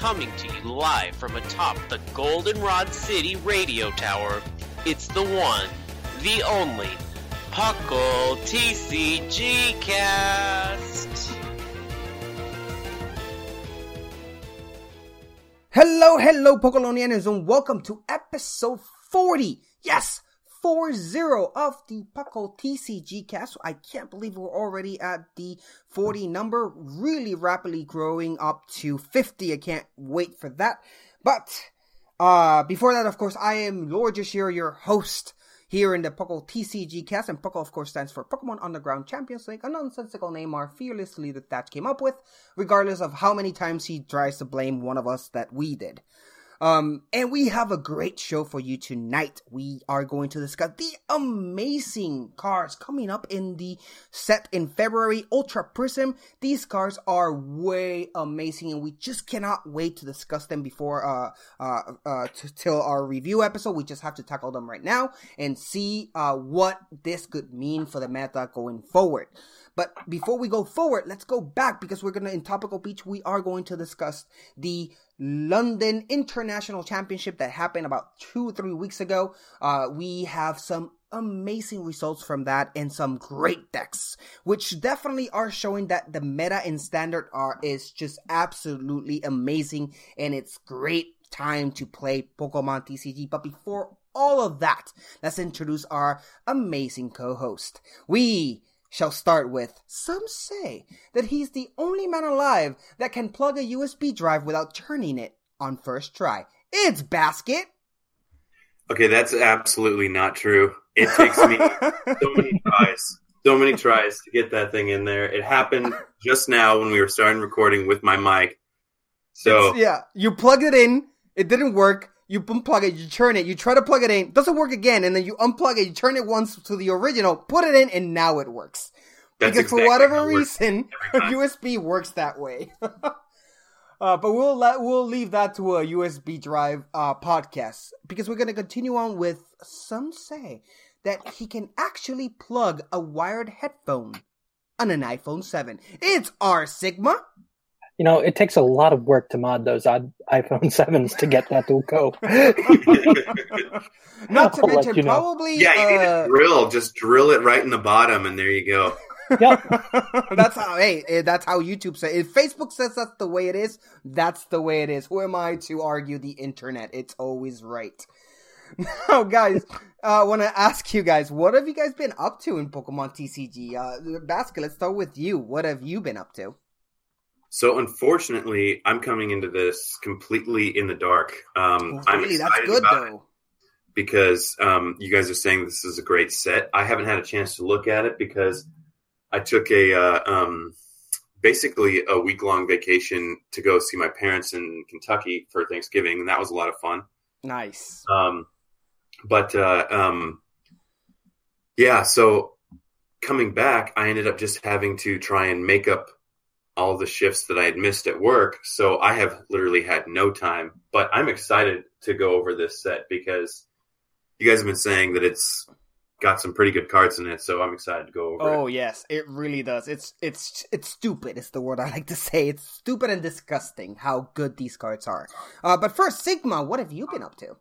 coming to you live from atop the Goldenrod City radio tower, it's the one, the only, Puckle TCG Cast. Hello, hello, Pokelonians, and welcome to episode 40. Yes, 40 of the Puckle TCG cast. I can't believe we're already at the 40 number, really rapidly growing up to 50. I can't wait for that. But, uh, before that, of course, I am Lord Yashiro, your host here in the Puckle TCG cast. And Puckle, of course, stands for Pokemon Underground Champions League, a nonsensical name our fearless leader Thatch came up with, regardless of how many times he tries to blame one of us that we did. Um, and we have a great show for you tonight. We are going to discuss the amazing cars coming up in the set in February, Ultra Prism. These cars are way amazing and we just cannot wait to discuss them before, uh, uh, uh, t- till our review episode. We just have to tackle them right now and see, uh, what this could mean for the meta going forward. But before we go forward, let's go back because we're gonna in Topical Beach we are going to discuss the London International Championship that happened about two or three weeks ago. Uh, we have some amazing results from that and some great decks, which definitely are showing that the meta and standard are is just absolutely amazing and it's great time to play Pokemon TCG. But before all of that, let's introduce our amazing co-host. We shall start with some say that he's the only man alive that can plug a USB drive without turning it on first try. It's Basket. Okay, that's absolutely not true. It takes me so many tries, so many tries to get that thing in there. It happened just now when we were starting recording with my mic. So yeah, you plugged it in, it didn't work. You unplug it, you turn it, you try to plug it in, doesn't work again, and then you unplug it, you turn it once to the original, put it in, and now it works. That's because exactly for whatever how it works reason. USB works that way. uh, but we'll let we'll leave that to a USB drive uh, podcast because we're gonna continue on with some say that he can actually plug a wired headphone on an iPhone 7. It's R Sigma. You know, it takes a lot of work to mod those odd iPhone 7s to get that to go. Not to I'll mention you know. probably yeah, you need uh, a drill. Just drill it right in the bottom, and there you go. Yep. that's how hey eh, that's how YouTube says if Facebook says that's the way it is that's the way it is who am I to argue the internet it's always right now guys I uh, want to ask you guys what have you guys been up to in Pokemon TCG uh Basket let's start with you what have you been up to So unfortunately, I'm coming into this completely in the dark. Um, I'm really that's good though because um, you guys are saying this is a great set. I haven't had a chance to look at it because I took a uh, um, basically a week long vacation to go see my parents in Kentucky for Thanksgiving, and that was a lot of fun. nice Um, but uh, um, yeah, so coming back, I ended up just having to try and make up all the shifts that I had missed at work. So I have literally had no time, but I'm excited to go over this set because you guys have been saying that it's got some pretty good cards in it, so I'm excited to go over it. Oh it. yes, it really does. It's it's it's stupid. Is the word I like to say. It's stupid and disgusting how good these cards are. Uh, but first, Sigma, what have you been up to?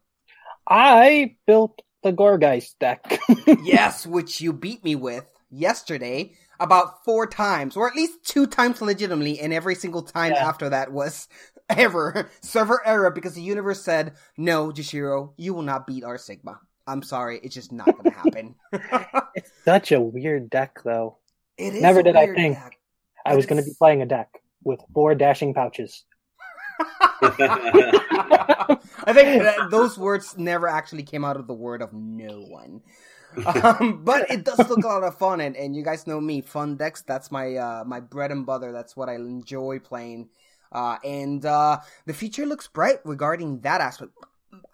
I built the Gourgeist deck. yes, which you beat me with yesterday about four times, or at least two times legitimately, and every single time Yeah. after that was error, server error, because the universe said, no, Jashiro, you will not beat our Sigma. I'm sorry, it's just not gonna happen. it's such a weird deck, though. it is Never a did I think deck. I was going to be playing a deck with four dashing pouches. I think those words never actually came out of the word of no one. Um, but it does look a lot of fun, and, and you guys know me, fun decks. That's my uh, my bread and butter. That's what I enjoy playing. Uh, and uh, the future looks bright regarding that aspect.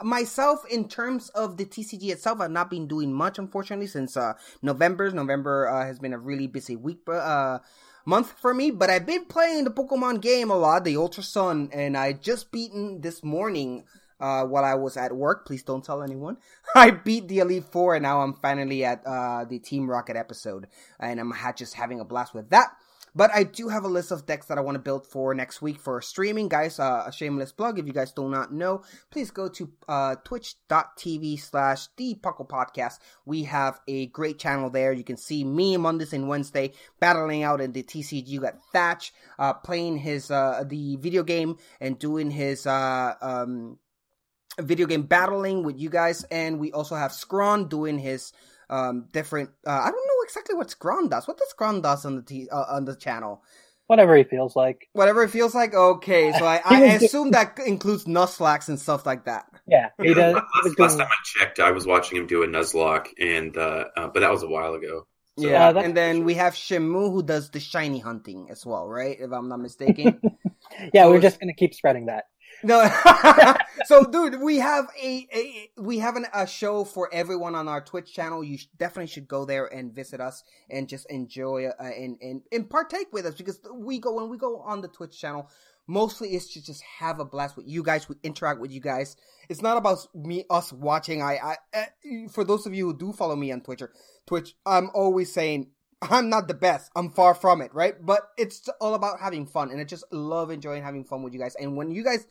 Myself, in terms of the TCG itself, I've not been doing much, unfortunately, since uh, November. November uh, has been a really busy week, uh, month for me. But I've been playing the Pokemon game a lot, the Ultra Sun, and I just beaten this morning uh, while I was at work. Please don't tell anyone. I beat the Elite Four, and now I'm finally at uh, the Team Rocket episode, and I'm ha- just having a blast with that. But I do have a list of decks that I want to build for next week for streaming, guys. Uh, a shameless plug. If you guys do not know, please go to uh, twitch.tv slash Podcast. We have a great channel there. You can see me Mondays and Wednesday battling out in the TCG. You got Thatch uh, playing his uh, the video game and doing his uh, um, video game battling with you guys. And we also have Scron doing his um different uh, I don't know exactly what Scron does. What does Scron does on the t- uh, on the channel? Whatever he feels like. Whatever it feels like. Okay, so I, I assume that includes Nuzlocke and stuff like that. Yeah, he does. he last, doing- last time I checked, I was watching him do a Nuzlocke, and uh, uh, but that was a while ago. So- yeah, Uh, and then we have Shimu who does the shiny hunting as well, right? If I'm not mistaken. yeah, so we're just going to keep spreading that. No, so dude, we have a, a we have an, a show for everyone on our Twitch channel. You sh- definitely should go there and visit us and just enjoy uh, and, and and partake with us because we go when we go on the Twitch channel. Mostly, it's to just have a blast with you guys. We interact with you guys. It's not about me us watching. I, I uh, for those of you who do follow me on Twitter, Twitch, I'm always saying I'm not the best. I'm far from it, right? But it's all about having fun, and I just love enjoying having fun with you guys. And when you guys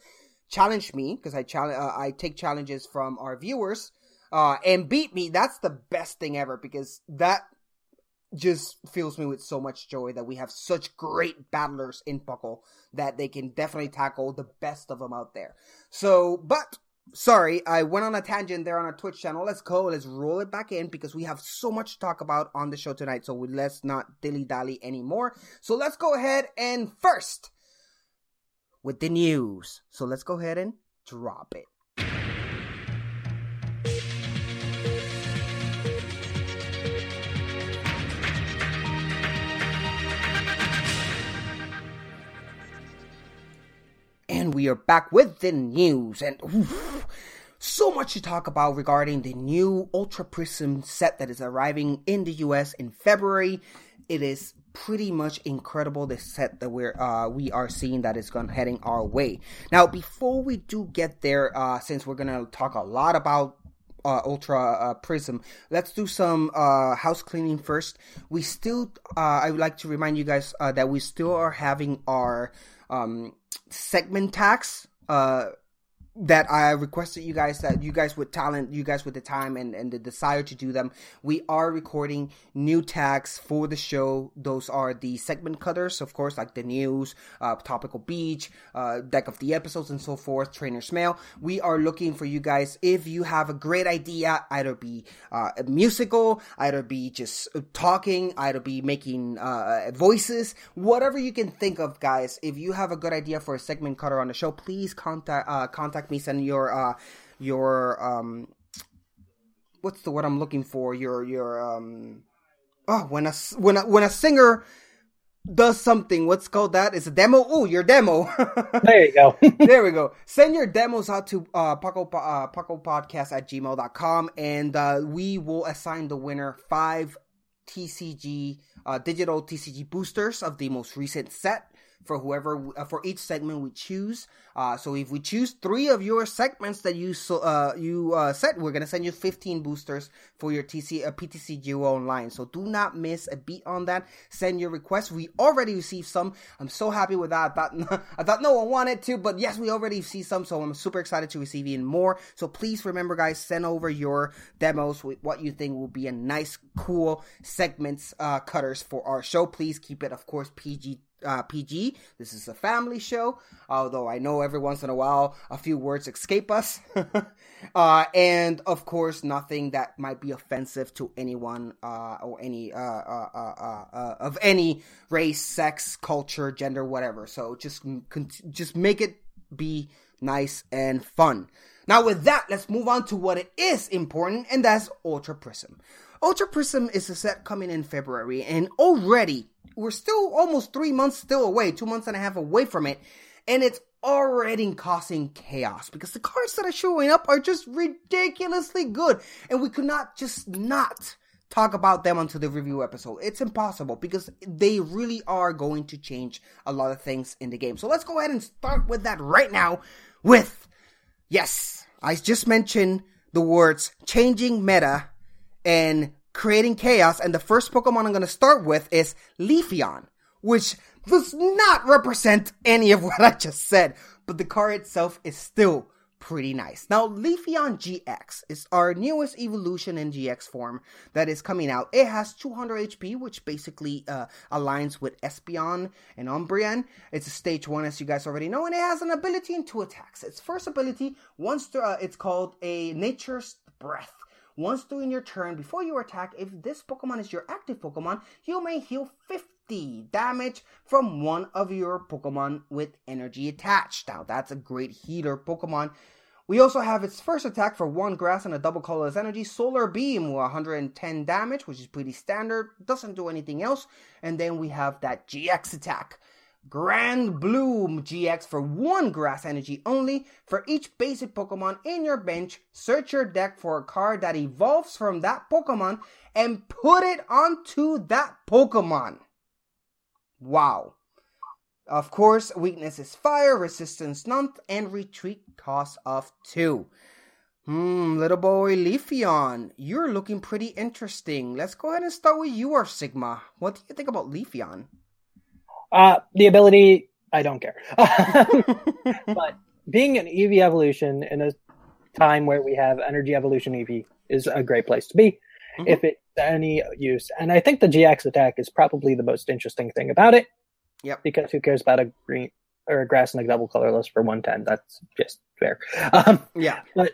challenge me, because I challenge, uh, I take challenges from our viewers, uh, and beat me, that's the best thing ever because that just fills me with so much joy that we have such great battlers in Puckle that they can definitely tackle the best of them out there. So, but sorry, I went on a tangent there on our Twitch channel. Let's go. Let's roll it back in because we have so much to talk about on the show tonight. So let's not dilly dally anymore. So let's go ahead and first with the news. So let's go ahead and drop it. And we are back with the news. And oof, so much to talk about regarding the new Ultra Prism set that is arriving in the US in February. It is pretty much incredible the set that we're uh we are seeing that is going heading our way. Now before we do get there, uh since we're gonna talk a lot about uh, Ultra uh, Prism. Let's do some uh, house cleaning first. We still, uh, I would like to remind you guys uh, that we still are having our um, segment tax. That I requested you guys that you guys with talent, you guys with the time and, and the desire to do them. We are recording new tags for the show. Those are the segment cutters, of course, like the news, uh, topical beach, uh, deck of the episodes and so forth, trainer's mail. We are looking for you guys. If you have a great idea, either be, uh, a musical, either be just talking, either be making, uh, voices, whatever you can think of, guys. If you have a good idea for a segment cutter on the show, please contact, uh, contact me, send your, uh, your, um, what's the word I'm looking for? Your, your, um, oh, when a when a, when a singer does something, what's called that? It's a demo. Oh, your demo. There you go. there we go. Send your demos out to uh, Paco, uh, Podcast at gmail.com and uh, we will assign the winner five TCG, uh, digital TCG boosters of the most recent set for whoever uh, for each segment we choose. Uh, so if we choose three of your segments that you so, uh, you uh, set, we're gonna send you 15 boosters for your TC uh, PTCG online. So do not miss a beat on that. Send your requests. We already received some. I'm so happy with that. I thought I thought no one wanted to, but yes, we already see some. So I'm super excited to receive even more. So please remember, guys, send over your demos with what you think will be a nice, cool segments uh, cutters for our show. Please keep it, of course, PG uh, PG. This is a family show, although I know every once in a while a few words escape us. uh, and of course, nothing that might be offensive to anyone uh, or any uh, uh, uh, of any race, sex, culture, gender, whatever. So just just make it be nice and fun. Now, with that, let's move on to what it is important, and that's Ultra Prism. Ultra Prism is a set coming in February, and already we're still almost three months still away, two months and a half away from it, and it's already causing chaos because the cards that are showing up are just ridiculously good, and we could not just not talk about them until the review episode. It's impossible because they really are going to change a lot of things in the game. So let's go ahead and start with that right now with yes, I just mentioned the words changing meta and creating chaos. And the first Pokemon I'm going to start with is Leafeon, which does not represent any of what I just said, but the card itself is still pretty nice. Now, Leafeon GX is our newest evolution in GX form that is coming out. It has 200 HP, which basically uh, aligns with Espeon and Umbreon. It's a stage one, as you guys already know, and it has an ability and two attacks. Its first ability, once uh, it's called a Nature's Breath. Once during your turn, before you attack, if this Pokemon is your active Pokemon, you may heal 50 damage from one of your Pokemon with energy attached. Now, that's a great healer Pokemon. We also have its first attack for one grass and a double colorless energy, Solar Beam, 110 damage, which is pretty standard, doesn't do anything else. And then we have that GX attack. Grand Bloom GX for one grass energy only. For each basic Pokemon in your bench, search your deck for a card that evolves from that Pokemon and put it onto that Pokemon. Wow. Of course, weakness is fire, resistance none, and retreat cost of two. Hmm, little boy Leafeon, you're looking pretty interesting. Let's go ahead and start with you, or Sigma. What do you think about Leafeon? Uh, the ability, I don't care. but being an Eevee evolution in a time where we have energy evolution Eevee is a great place to be mm-hmm. if it's any use. And I think the GX attack is probably the most interesting thing about it. Yep. Because who cares about a green or a grass and a double colorless for 110? That's just fair. Um, yeah. But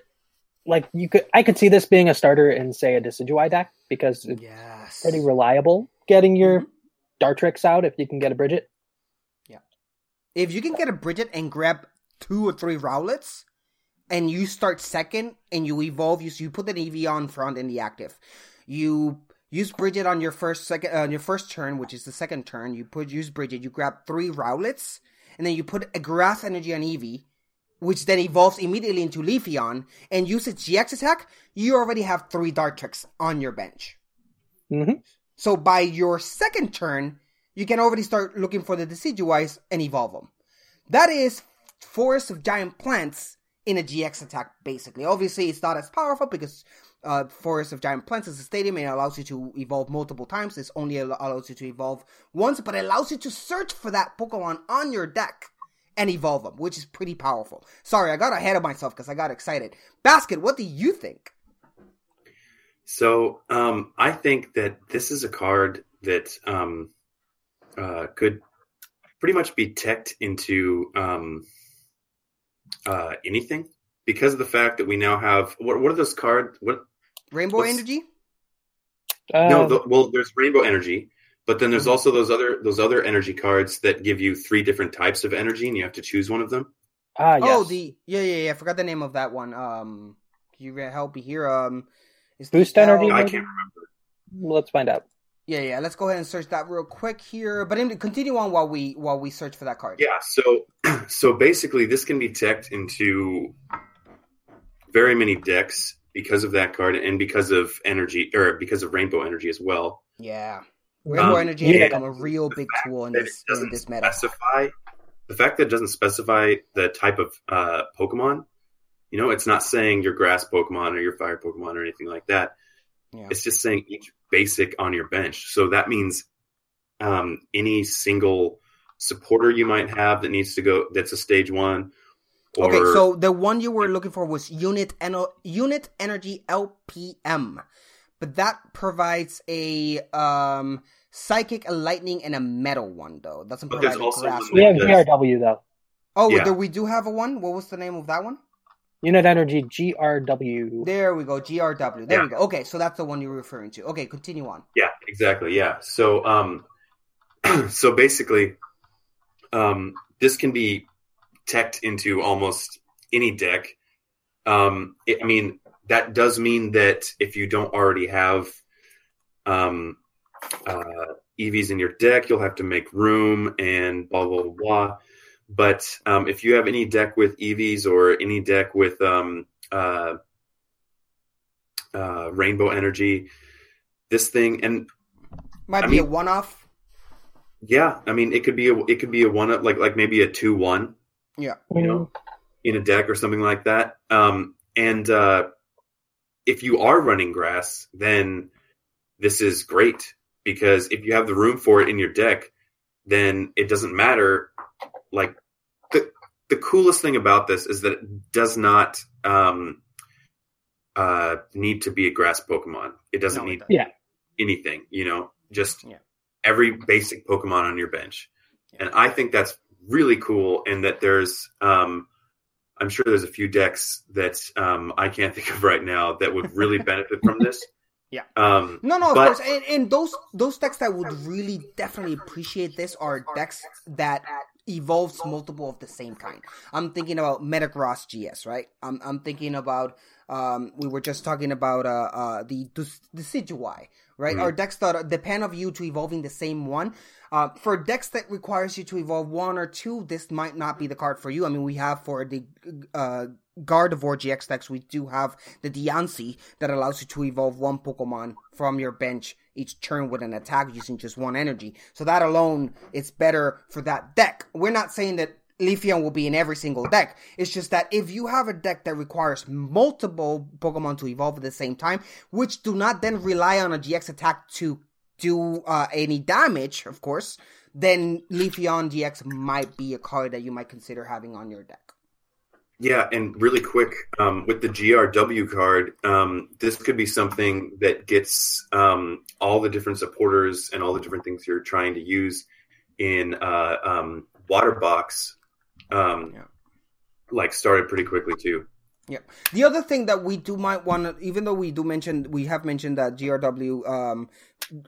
like you could, I could see this being a starter in say a Decidueye deck because it's yes. pretty reliable getting your mm-hmm. Dartrix out if you can get a Brigette. If you can get a Brigette and grab two or three Rowlets, and you start second and you evolve, you, you put an Eevee on front in the active. You use Brigette on your first second uh, on your first turn, which is the second turn. You put use Brigette, you grab three Rowlets, and then you put a Grass Energy on Eevee, which then evolves immediately into Leafeon, and use its GX attack. You already have three Dartrix on your bench. Mm-hmm. So by your second turn, you can already start looking for the Decidueyes and evolve them. That is Forest of Giant Plants in a GX attack, basically. Obviously, it's not as powerful because uh, Forest of Giant Plants is a stadium and it allows you to evolve multiple times. This only allows you to evolve once, but it allows you to search for that Pokemon on your deck and evolve them, which is pretty powerful. Sorry, I got ahead of myself because I got excited. Basket, what do you think? So um, I think that this is a card that um, uh, could pretty much be teched into um, uh, anything because of the fact that we now have what what are those cards? What Rainbow Energy? Uh, no, the, well, there's Rainbow Energy, but then there's mm-hmm. also those other those other energy cards that give you three different types of energy, and you have to choose one of them. Ah, yes. Oh, the yeah, yeah, yeah. I forgot the name of that one. Um, can you help me here? Um, is Boost energy? I can't remember. Let's find out. Yeah, yeah. Let's go ahead and search that real quick here. But continue on while we while we search for that card. Yeah. So so basically, this can be teched into very many decks because of that card and because of energy or because of rainbow energy as well. Yeah. Rainbow Um, Energy has yeah. become a real big tool in this in doesn't this meta. specify the fact that it doesn't specify the type of uh, Pokemon. You know, it's not saying your grass Pokemon or your fire Pokemon or anything like that. Yeah. It's just saying each basic on your bench. So that means um, any single supporter you might have that needs to go that's a stage one. Or, Okay, so the one you were looking for was Unit Eno- Unit Energy LPM, but that provides a um psychic, a lightning, and a metal one though. Doesn't provide a also grass. one We have that- GRW though. Oh, Yeah. there we do have a one. What was the name of that one? Unit Energy GRW. There we go, GRW. There Yeah. we go. Okay, so that's the one you're referring to. Okay, continue on. Yeah, exactly. Yeah. So, um, so basically, um, this can be teched into almost any deck. Um, it, I mean, that does mean that if you don't already have um, uh, Eevees in your deck, you'll have to make room and blah blah blah. But um, if you have any deck with Eevees or any deck with um, uh, uh, Rainbow Energy, this thing and Might I be a one-off. yeah, I mean, it could be a it could be a one like like maybe a two one, Yeah. you know, in a deck or something like that. Um, and uh, if you are running grass, then this is great because if you have the room for it in your deck, then it doesn't matter. Like the the coolest thing about this is that it does not um, uh, need to be a grass Pokemon. It doesn't No, it need doesn't. Yeah. anything. You know, just Yeah. every basic Pokemon on your bench. And I think that's really cool. And that there's, um, I'm sure there's a few decks that um, I can't think of right now that would really benefit from this. Yeah. Um, No, no, of but- course. And, and those those decks that would really definitely appreciate this are decks that evolves multiple of the same kind. I'm thinking about Metagross GX, right? I'm I'm thinking about um we were just talking about uh uh the Decidueye, right? Mhm. Are decks that depend of you to evolving the same one. Uh, for decks that requires you to evolve one or two, this might not be the card for you. I mean, we have for the uh, Gardevoir GX decks, we do have the Diancie that allows you to evolve one Pokemon from your bench each turn with an attack using just one energy. So that alone is better for that deck. We're not saying that Leafeon will be in every single deck. It's just that if you have a deck that requires multiple Pokemon to evolve at the same time, which do not then rely on a GX attack to do uh, any damage, of course, then Leafeon GX might be a card that you might consider having on your deck. Yeah, and really quick um, with the GRW card, um, this could be something that gets um, all the different supporters and all the different things you're trying to use in uh, um, Waterbox, um, Yeah. like started pretty quickly too. Yeah. The other thing that we do might want to, even though we do mention, we have mentioned that GRW um,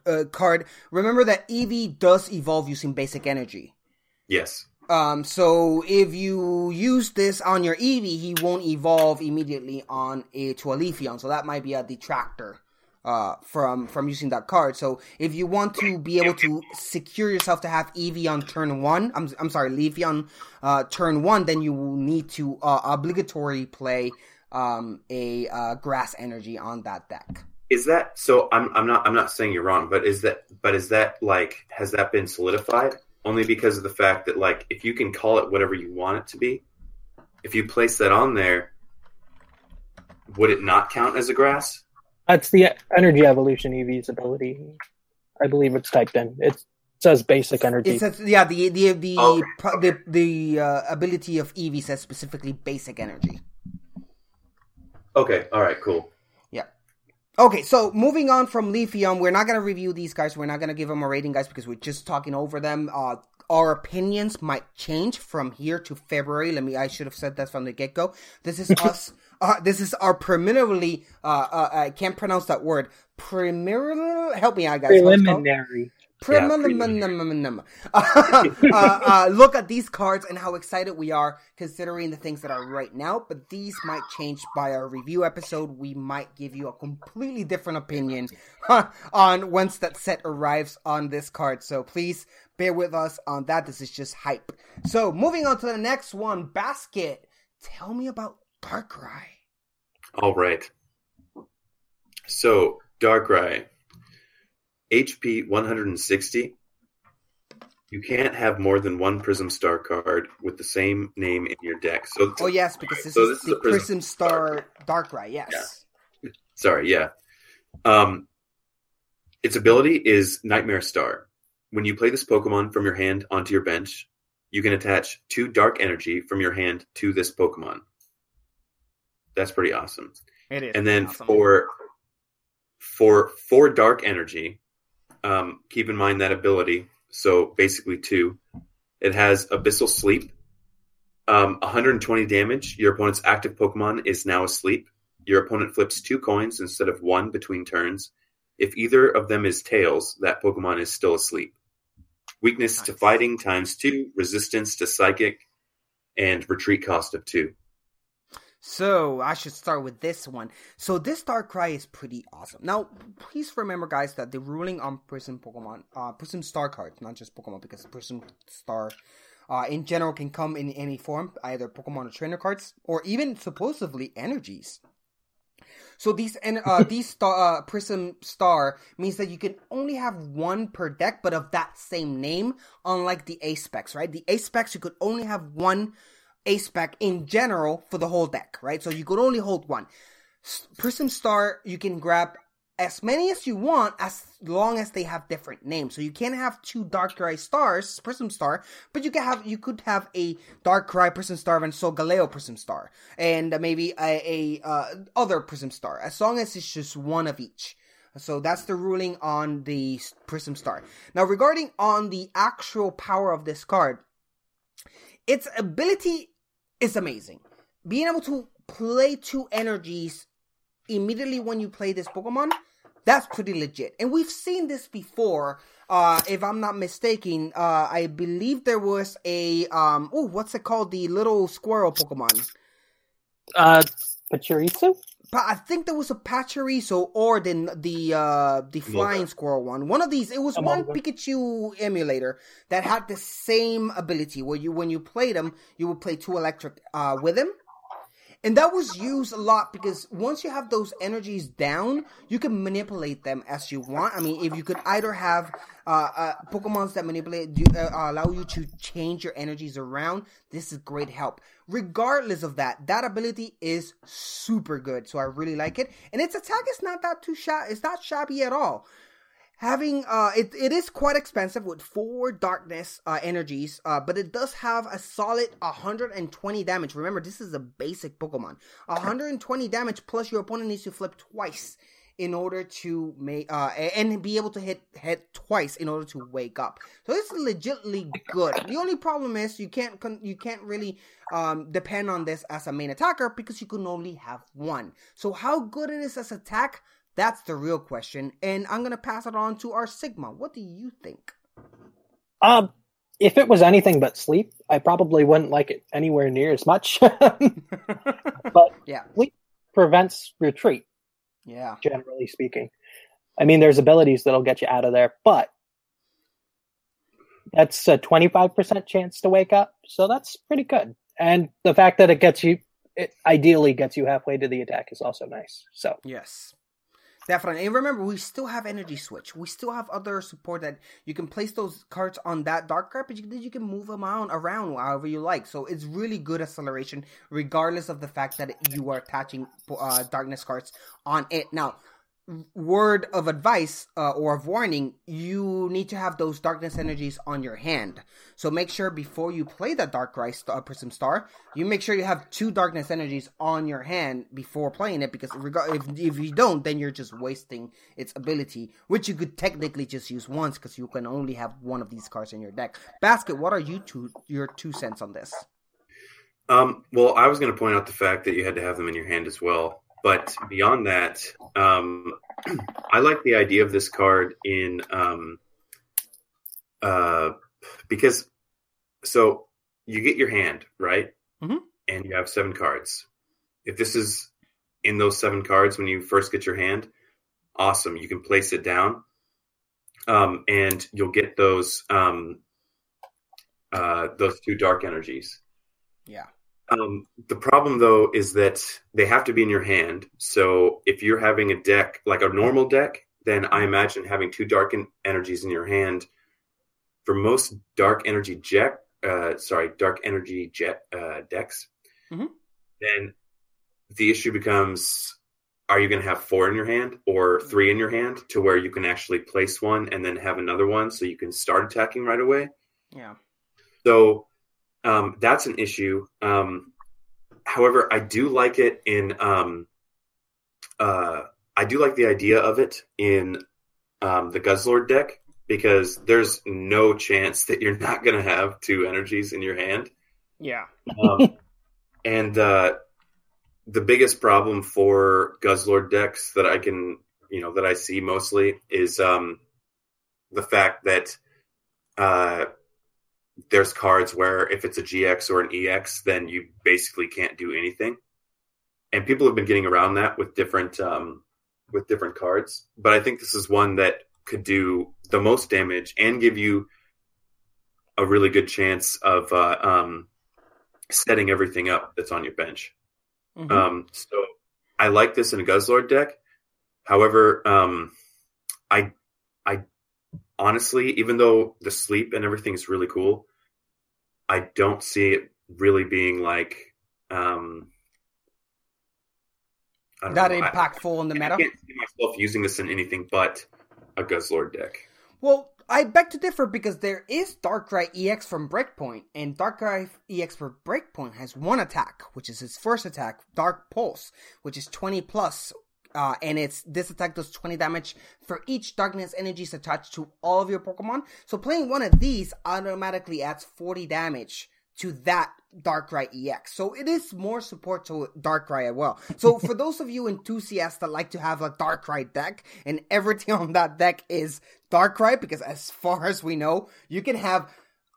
uh, card. Remember that Eevee does evolve using basic energy. Yes. Um, so if you use this on your Eevee, he won't evolve immediately on a to a So that might be a detractor uh, from from using that card. So if you want to be able to secure yourself to have Eevee on turn one, I'm I'm sorry, Leafeon uh, turn one, then you will need to uh, obligatory play um, a uh, Grass Energy on that deck. Is that so? I'm I'm not I'm not saying you're wrong, but is that but is that like has that been solidified? Only because of the fact that like if you can call it whatever you want it to be, if you place that on there, would it not count as a grass? That's the energy evolution Eevee's ability. I believe it's typed in. It says basic energy. It says yeah the the the Okay, pro- the, the uh, ability of Eevee says specifically basic energy. Okay, all right, cool. Okay, so moving on from Leafeon, we're not gonna review these guys. We're not gonna give them a rating, guys, because we're just talking over them. Uh, our opinions might change from here to February. Let me. I should have said that from the get go. This is us. Uh, this is our preliminarily. Uh, uh, I can't pronounce that word. Preliminary. Help me out, guys. What's it called? Preliminary. Preliminary. uh, uh, look at these cards and how excited we are considering the things that are right now. But these might change by our review episode. We might give you a completely different opinion on once that set arrives on this card. So please bear with us on that. This is just hype. So moving on to the next one, basket. Tell me about Darkrai. All right. So Darkrai, HP 160. You can't have more than one Prism Star card with the same name in your deck. So, Oh yes, because this so is this is the a Prism Prism Star Darkrai. Yes. sorry, yeah. Um, its ability is Nightmare Star. When you play this Pokemon from your hand onto your bench, you can attach two Dark Energy from your hand to this Pokemon. That's pretty awesome. It is. and then awesome. for for for dark energy um, keep in mind that ability. So basically two it has abyssal sleep um, 120 damage. Your opponent's active pokemon is now asleep. Your opponent flips two coins instead of one between turns. If either of them is tails that pokemon is still asleep. Weakness to fighting times two resistance to psychic and retreat cost of two So I should start with this one. So this Darkrai is pretty awesome. Now, please remember, guys, that the ruling on Prism Pokemon, uh, Prism Star cards, not just Pokemon, because Prism Star, uh, in general, can come in any form, either Pokemon or trainer cards, or even supposedly energies. So these and uh, these star, uh, Prism Star means that you can only have one per deck, but of that same name. Unlike the Ace Specs, right? The Ace Specs you could only have one Ace Spec in general for the whole deck, right? So you could only hold one. Prism Star you can grab as many as you want as long as they have different names. So you can't have two Darkrai stars, Prism Star, but you can have you could have a Darkrai Prism Star and Solgaleo Prism Star, and maybe a, a uh, other Prism Star, as long as it's just one of each. So that's the ruling on the Prism Star. Now regarding on the actual power of this card, its ability is amazing. Being able to play two energies immediately when you play this Pokemon, that's pretty legit. And we've seen this before. Uh, if I'm not mistaken, uh, I believe there was a um, oh, what's it called? The little squirrel Pokemon. Uh, Pachirisu? But I think there was a Pachirisu or the the uh the flying Emolga. squirrel one. One of these. It was one. Pikachu emulator that had the same ability where you when you played him, you would play two electric uh with him. And that was used a lot because once you have those energies down, you can manipulate them as you want. I mean, if you could either have uh, uh, Pokemons that manipulate, do, uh, allow you to change your energies around, this is great help. Regardless of that, that ability is super good, so I really like it. And its attack is not that too shabby. It's not shabby at all having uh it, it is quite expensive with four darkness uh energies uh but it does have a solid 120 damage. Remember this is a basic pokemon. 120 damage plus your opponent needs to flip twice in order to make uh and be able to hit hit twice in order to wake up. So it's legitly good. The only problem is you can't con- you can't really um depend on this as a main attacker because you can only have one. So how good it is as attack that's the real question, and I'm gonna pass it on to our Sigma. What do you think? Um, if it was anything but sleep, I probably wouldn't like it anywhere near as much. but Yeah, sleep prevents retreat, yeah, generally speaking. I mean, there's abilities that'll get you out of there, but that's a 25% chance to wake up, so that's pretty good. And the fact that it gets you, it ideally gets you halfway to the attack is also nice. So, yes, definitely. And remember, we still have Energy Switch. We still have other support that you can place those cards on that dark card, but you, you can move them around, around however you like. So it's really good acceleration, regardless of the fact that you are attaching uh, darkness cards on it. Now, word of advice uh, or of warning you need to have those darkness energies on your hand. So make sure before you play that dark rise uh, prism star you make sure you have two darkness energies on your hand before playing it because if, if you don't then you're just wasting its ability which you could technically just use once because you can only have one of these cards in your deck. Basket what are you two your two cents on this? Um, well, I was going to point out the fact that you had to have them in your hand as well. But beyond that, um, I like the idea of this card in um, uh, because so you get your hand right, Mhm. and you have seven cards. If this is in those seven cards when you first get your hand, awesome. You can place it down, um, and you'll get those um, uh, those two dark energies. yeah Um, the problem though is that they have to be in your hand. So if you're having a deck like a normal deck, then I imagine having two dark en- energies in your hand. For most dark energy jet, uh, sorry, dark energy jet uh, decks, Mhm. then the issue becomes: Are you going to have four in your hand or three in your hand to where you can actually place one and then have another one so you can start attacking right away? Yeah. So um, that's an issue. Um, however, I do like it in. Um, uh, I do like the idea of it in um, the Guzzlord deck because there's no chance that you're not going to have two energies in your hand. Yeah. Um, and uh, the biggest problem for Guzzlord decks that I can, you know, that I see mostly is um, the fact that uh, there's cards where if it's a GX or an EX, then you basically can't do anything. And people have been getting around that with different um, with different cards. But I think this is one that could do the most damage and give you a really good chance of uh, um, setting everything up that's on your bench. Mhm. Um, so I like this in a Guzzlord deck. However, um, I, I honestly, even though the sleep and everything is really cool, I don't see it really being like, um, I don't that know. I- impactful in the meta. I can't see myself using this in anything but a Guzzlord deck. Well, I beg to differ because there is Darkrai EX from Breakpoint, and Darkrai EX for Breakpoint has one attack, which is his first attack, Dark Pulse, which is 20 plus, uh, and it's this attack does 20 damage for each darkness energies attached to all of your Pokemon. So playing one of these automatically adds 40 damage to that Darkrai EX. So it is more support to Darkrai as well. So for those of you enthusiasts that like to have a Darkrai deck and everything on that deck is Darkrai, because as far as we know, you can have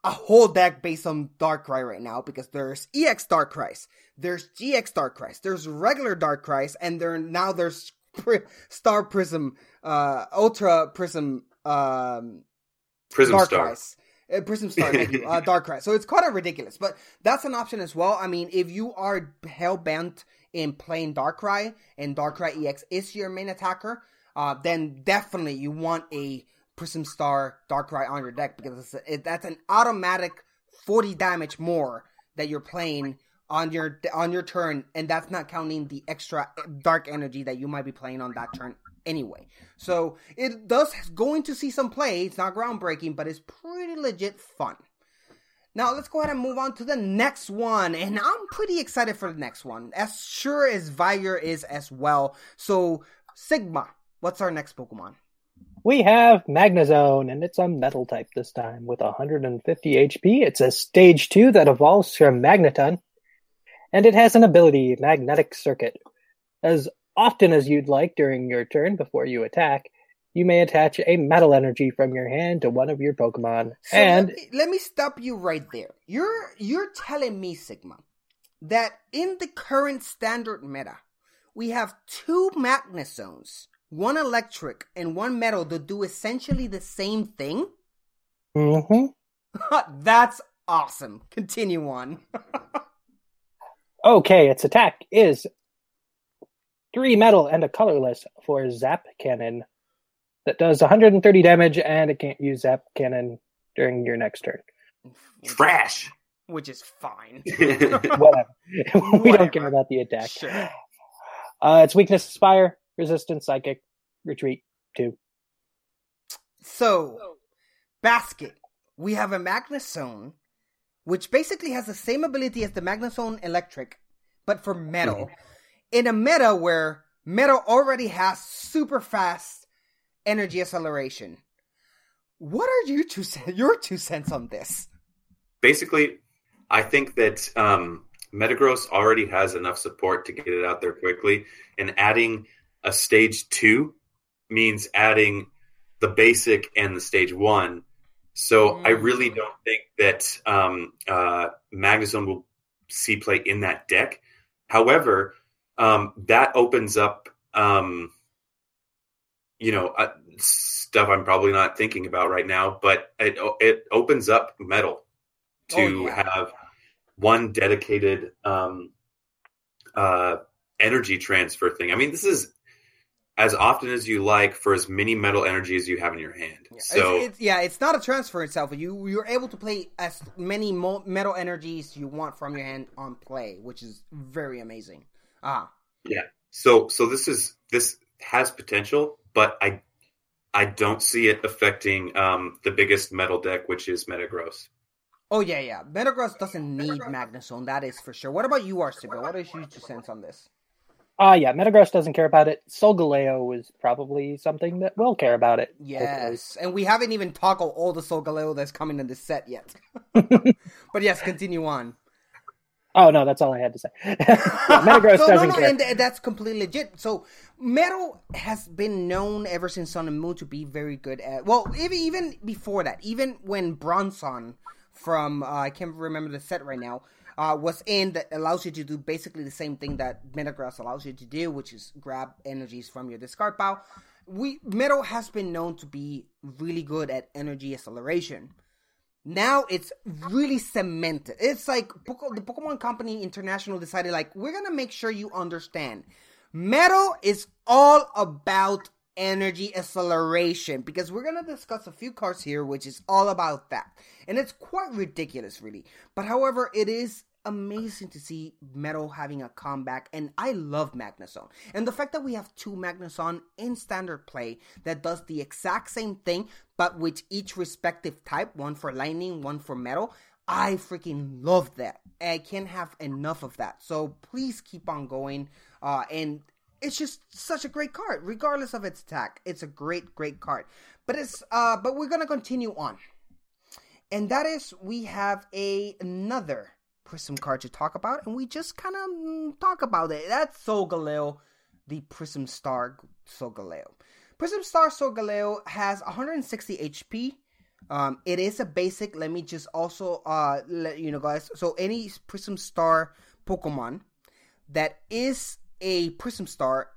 a whole deck based on Darkrai right now because there's EX Darkrai's, there's GX Darkrai's, there's regular Darkrai's, and there now there's Pri- Star Prism, uh, Ultra Prism, um, Prism Dark Star. Uh, Prism Star, thank you. Uh. So it's kind of ridiculous, but that's an option as well. I mean, if you are hell bent in playing Darkrai and Darkrai EX is your main attacker, uh, then definitely you want a Prism Star Darkrai on your deck because it, that's an automatic 40 damage more that you're playing on your on your turn, and that's not counting the extra dark energy that you might be playing on that turn anyway. So it does going to see some play. It's not groundbreaking, but it's pretty legit fun. Now let's go ahead and move on to the next one, and I'm pretty excited for the next one, as sure as Vigor is as well. So Sigma, what's our next Pokemon? We have Magnezone, and it's a metal type this time with 150 HP. It's a stage 2 that evolves from Magneton, and it has an ability, Magnetic Circuit. As often as you'd like during your turn before you attack, you may attach a metal energy from your hand to one of your Pokemon. So and let me, let me stop you right there. You're you're telling me, Sigma, that in the current standard meta, we have two Magnezones, one electric and one metal, that do essentially the same thing. Mm-hmm. That's awesome. Continue on. Okay, its attack is three metal and a colorless for Zap Cannon that does 130 damage, and it can't use Zap Cannon during your next turn. Trash. Which is fine. Whatever. we Whatever. don't care about the attack. Sure. Uh, its weakness is fire, resistance, psychic, retreat, two. So, basket. We have a Magnezone, which basically has the same ability as the Magnezone Electric, but for metal. In a meta where metal already has super fast energy acceleration. What are your two cents, your two cents on this? Basically, I think that um, Metagross already has enough support to get it out there quickly, and adding a stage two means adding the basic and the stage one. So I really don't think that um, uh, Magnezone will see play in that deck. However, um, that opens up, um, you know, uh, stuff I'm probably not thinking about right now. But it it opens up metal to Oh, yeah. have one dedicated um, uh, energy transfer thing. I mean, this is as often as you like for as many metal energy as you have in your hand. So it's, it's, yeah, it's not a transfer itself. You you're able to play as many mo- metal energies you want from your hand on play, which is very amazing. Ah, yeah. So so this is this has potential, but I I don't see it affecting um, the biggest metal deck, which is Metagross. Oh yeah, yeah. Metagross doesn't need Magnezone, that is for sure. What about you, Arcibel? What is your two cents on this? Ah, uh, yeah, Metagross doesn't care about it. Solgaleo is probably something that will care about it. Yes, hopefully. and we haven't even toggled all the Solgaleo that's coming in this set yet. but yes, continue on. Oh no, that's all I had to say. Metagross no, doesn't no, no, care. and that's completely legit. So Metal has been known ever since Sun and Moon to be very good at. Well, even even before that, even when Bronzong from uh, I can't remember the set right now uh, was in that allows you to do basically the same thing that Metagross allows you to do, which is grab energies from your discard pile. We Metal has been known to be really good at energy acceleration. Now it's really cemented. It's like the Pokemon Company International decided, like, we're gonna make sure you understand. Metal is all about energy acceleration because we're going to discuss a few cards here which is all about that. And it's quite ridiculous really. But however it is amazing to see metal having a comeback and i love magnezone and the fact that we have two magnezone in standard play that does the exact same thing but with each respective type one for lightning one for metal i freaking love that. I can't have enough of that. So please keep on going uh, and it's just such a great card, regardless of its attack. It's a great, great card. But it's uh, but we're gonna continue on, and that is we have a another Prism card to talk about, and we just kind of mm, talk about it. That's Solgaleo, the Prism Star Solgaleo. Prism Star Solgaleo has 160 HP. Um, it is a basic. Let me just also uh let you know, guys. So any Prism Star Pokemon that is a Prism Star,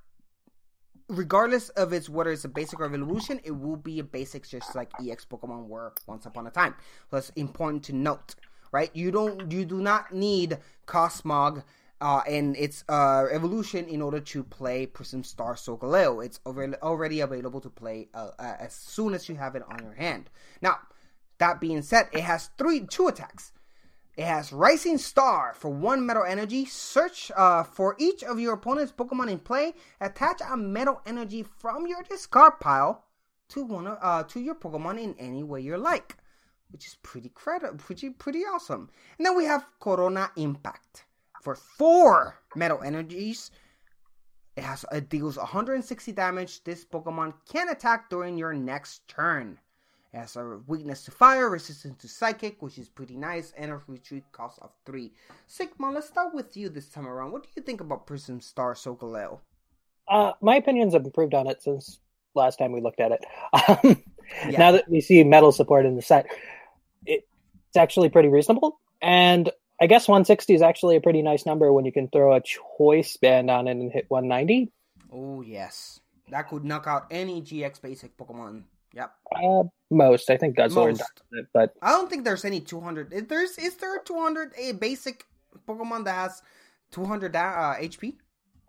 regardless of its whether it's a basic or evolution, it will be a basic just like EX Pokemon were once upon a time. So that's important to note, right? You don't you do not need Cosmog uh, and its uh, evolution in order to play Prism Star Solgaleo. It's already available to play uh, uh, as soon as you have it on your hand. Now, that being said, it has three two attacks. It has Rising Star for one metal energy. Search uh, for each of your opponent's Pokemon in play. Attach a metal energy from your discard pile to one of, uh, to your Pokemon in any way you like, which is pretty credi- pretty pretty awesome. And then we have Corona Impact for four metal energies. It has it deals 160 damage. This Pokemon can attack during your next turn. It has a weakness to fire, resistance to psychic, which is pretty nice, and a retreat cost of 3. Sigma, let's start with you this time around. What do you think about Prism Star Solgaleo? Uh, my opinions have improved on it since last time we looked at it. Um, yeah. Now that we see metal support in the set, it's actually pretty reasonable. And I guess 160 is actually a pretty nice number when you can throw a choice band on it and hit 190. Oh, yes. That could knock out any GX basic Pokemon Yep. Uh, most, I think Guzzlord does it, but I don't think there's any 200. There's is there a 200 a basic Pokemon that has 200 uh, HP?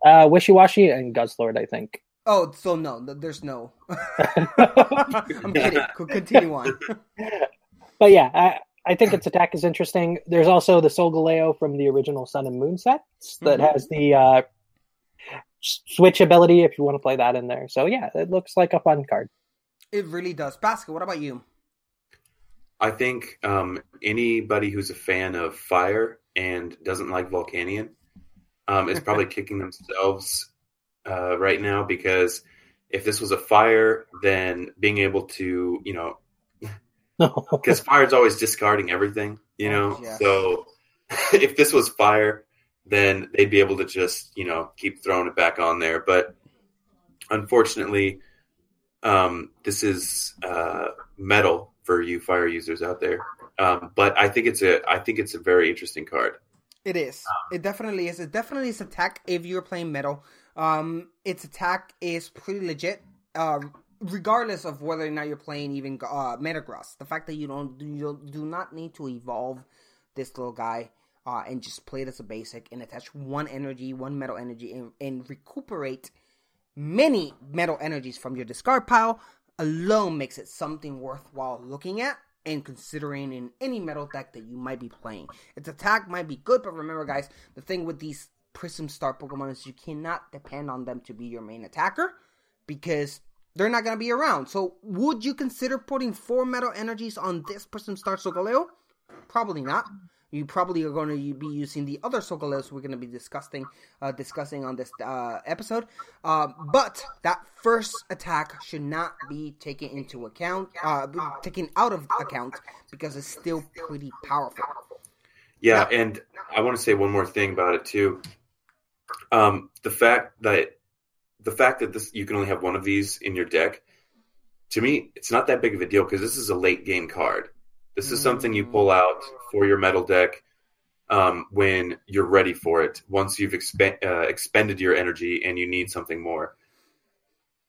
Uh, Wishiwashi and Guzzlord, I think. Oh, so no, there's no. I'm kidding. Continue on. but yeah, I, I think its attack is interesting. There's also the Solgaleo from the original Sun and Moon sets that mm-hmm. has the uh, switch ability if you want to play that in there. So yeah, it looks like a fun card. It really does. Basket, what about you? I think um, anybody who's a fan of fire and doesn't like Volcanion um, is probably kicking themselves uh, right now because if this was a fire, then being able to, you know, because fire is always discarding everything, you know. So if this was fire, then they'd be able to just, you know, keep throwing it back on there. But unfortunately, um, this is uh, metal for you fire users out there. Um, but I think it's a I think it's a very interesting card. It is. Um, it definitely is. It definitely is attack if you're playing metal. Um, its attack is pretty legit. Uh, regardless of whether or not you're playing even uh, Metagross, the fact that you don't you do not need to evolve this little guy uh, and just play it as a basic and attach one energy, one metal energy, and, and recuperate many metal energies from your discard pile alone makes it something worthwhile looking at and considering in any metal deck that you might be playing. Its attack might be good, but remember, guys, the thing with these Prism Star Pokemon is you cannot depend on them to be your main attacker because they're not going to be around. So, would you consider putting four metal energies on this Prism Star Solgaleo? Probably not. You probably are going to be using the other Solgaleos we're going to be discussing uh, discussing on this uh, episode. Uh, but that first attack should not be taken into account, uh, taken out of account because it's still pretty powerful. Yeah, and I want to say one more thing about it too. Um, the fact that the fact that this you can only have one of these in your deck, to me, it's not that big of a deal because this is a late game card. This is something you pull out for your metal deck um, when you're ready for it. Once you've expe- uh, expended your energy and you need something more.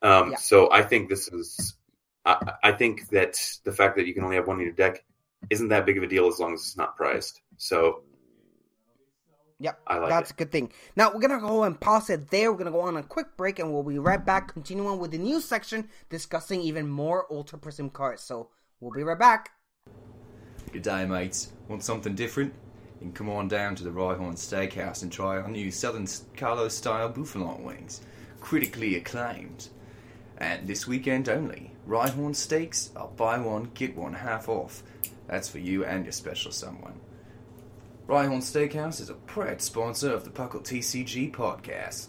Um, Yeah. So I think this is. I, I think that the fact that you can only have one in your deck isn't that big of a deal as long as it's not priced. So Yep, I like that's it. a good thing. Now we're gonna go and pause it there. We're gonna go on a quick break, and we'll be right back. continuing with the news section, discussing even more Ultra Prism cards. So we'll be right back. Good day, mates. Want something different? Can come on down to the Rhyhorn Steakhouse and try our new Southern Kalos style buffalo wings, critically acclaimed. And this weekend only, Rhyhorn Steaks are buy one, get one half off. That's for you and your special someone. Rhyhorn Steakhouse is a proud sponsor of the Puckle TCG podcast.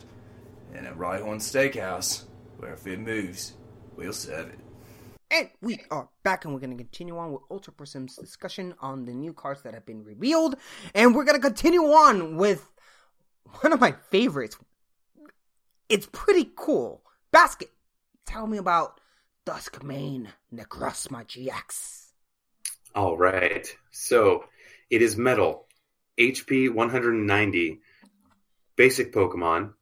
And at Rhyhorn Steakhouse, where if it moves, we'll serve it. And we are back, and we're going to continue on with Ultra Prism's discussion on the new cards that have been revealed. And we're going to continue on with one of my favorites. It's pretty cool. Basket, tell me about Dusk Duskmane Necrozma GX. All right. So it is metal, HP 190, basic Pokemon.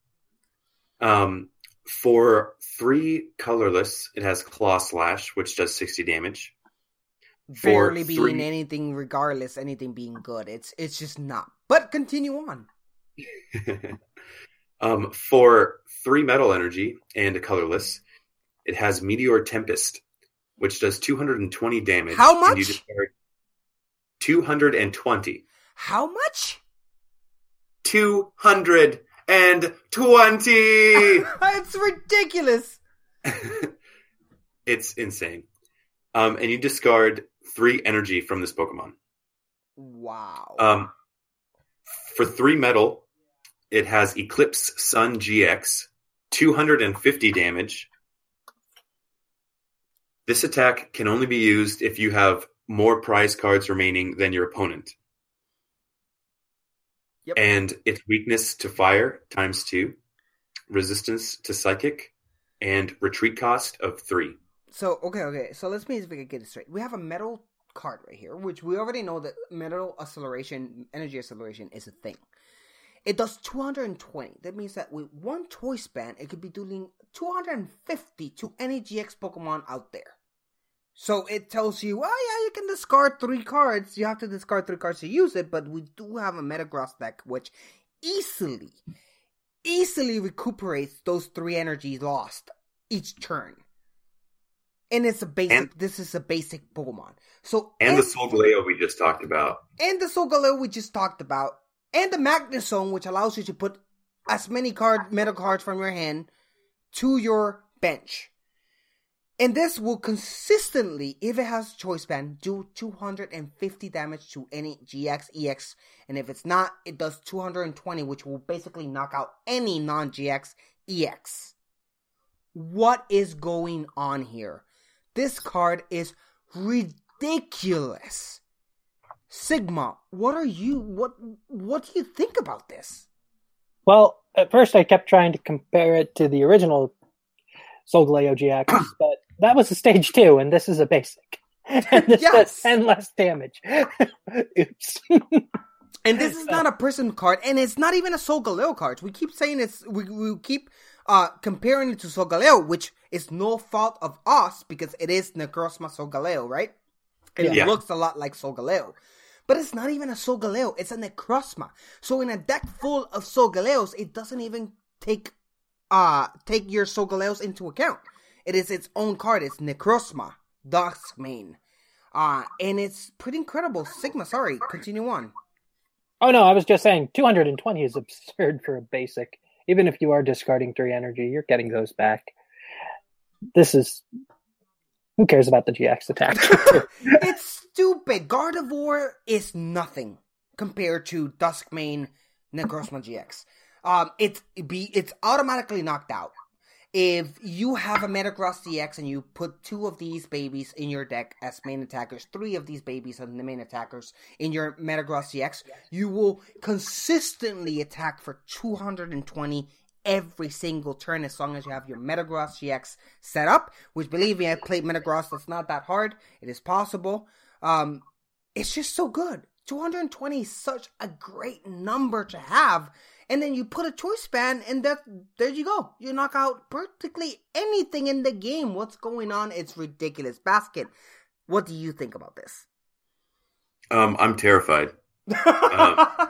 Um, for three colorless, it has Claw Slash, which does 60 damage. For Barely being anything, regardless, anything being good. It's it's just not. But continue on. um, for three metal energy and a colorless, it has Meteor Tempest, which does 220 damage. How much? 220. How much? 220! it's ridiculous. it's insane. Um, and you discard three energy from this Pokemon. Wow. Um, for three metal, it has Eclipse Sun GX, 250 damage. This attack can only be used if you have more prize cards remaining than your opponent. Yep. And its weakness to fire times two, resistance to psychic, and retreat cost of three. So okay, okay. So let's see if we can get it straight. We have a metal card right here, which we already know that metal acceleration, energy acceleration, is a thing. It does 220. That means that with one choice band, it could be doing 250 to any GX Pokemon out there. So it tells you, oh yeah, you can discard three cards. You have to discard three cards to use it, but we do have a Metagross deck which easily, easily recuperates those three energies lost each turn. And it's a basic. And- this is a basic Pokemon. So And the ev- Solgaleo we just talked about. and the Solgaleo we just talked about, and the Magnezone, which allows you to put as many card metal cards from your hand to your bench. And this will consistently, if it has choice band, do 250 damage to any GX, EX, and if it's not, it does 220, which will basically knock out any non GX, EX. What is going on here? This card is ridiculous. Sigma, what are you what what do you think about this? Well, at first I kept trying to compare it to the original Solgaleo GX, but that was a stage two, and this is a basic. and this Yes. does 10 less damage. Oops. And this is not a Prism card, and it's not even a Solgaleo card. We keep saying it's we, we keep uh comparing it to Solgaleo, which is no fault of us because it is Necrozma Solgaleo, right? And it looks a lot like Solgaleo. But it's not even a Solgaleo, it's a Necrozma. So in a deck full of Solgaleos, it doesn't even take uh take your Solgaleos into account. It is its own card. It's Necrozma, Duskmane. Uh, and it's pretty incredible. Sigma, sorry, continue on. Oh no, I was just saying 220 is absurd for a basic. Even if you are discarding three energy, you're getting those back. This is who cares about the GX attack? it's stupid. Gardevoir is nothing compared to Duskmane Necrozma GX. Um, it's be it's automatically knocked out. If you have a Metagross GX and you put two of these babies in your deck as main attackers, three of these babies are the main attackers in your Metagross GX, you will consistently attack for 220 every single turn as long as you have your Metagross GX set up. Which, believe me, I played Metagross. That's not that hard. It is possible. Um, it's just so good. 220 is such a great number to have. And then you put a choice band, and that there you go. You knock out practically anything in the game. What's going on? It's ridiculous. Basket, what do you think about this? Um, I'm terrified. uh,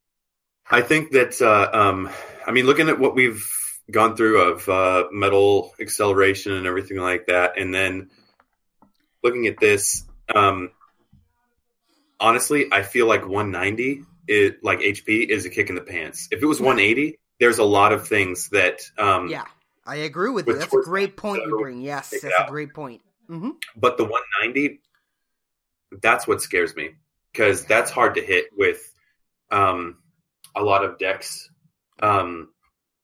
I think that uh, um, I mean, looking at what we've gone through of uh, metal acceleration and everything like that, and then looking at this, um, honestly, I feel like 190 is like HP is a kick in the pants. If it was 180, there's a lot of things that. Um, yeah, I agree with, with you. That's a great point you bring. Yes, that's out. a great point. Mm-hmm. But the 190, that's what scares me because that's hard to hit with um, a lot of decks. Um,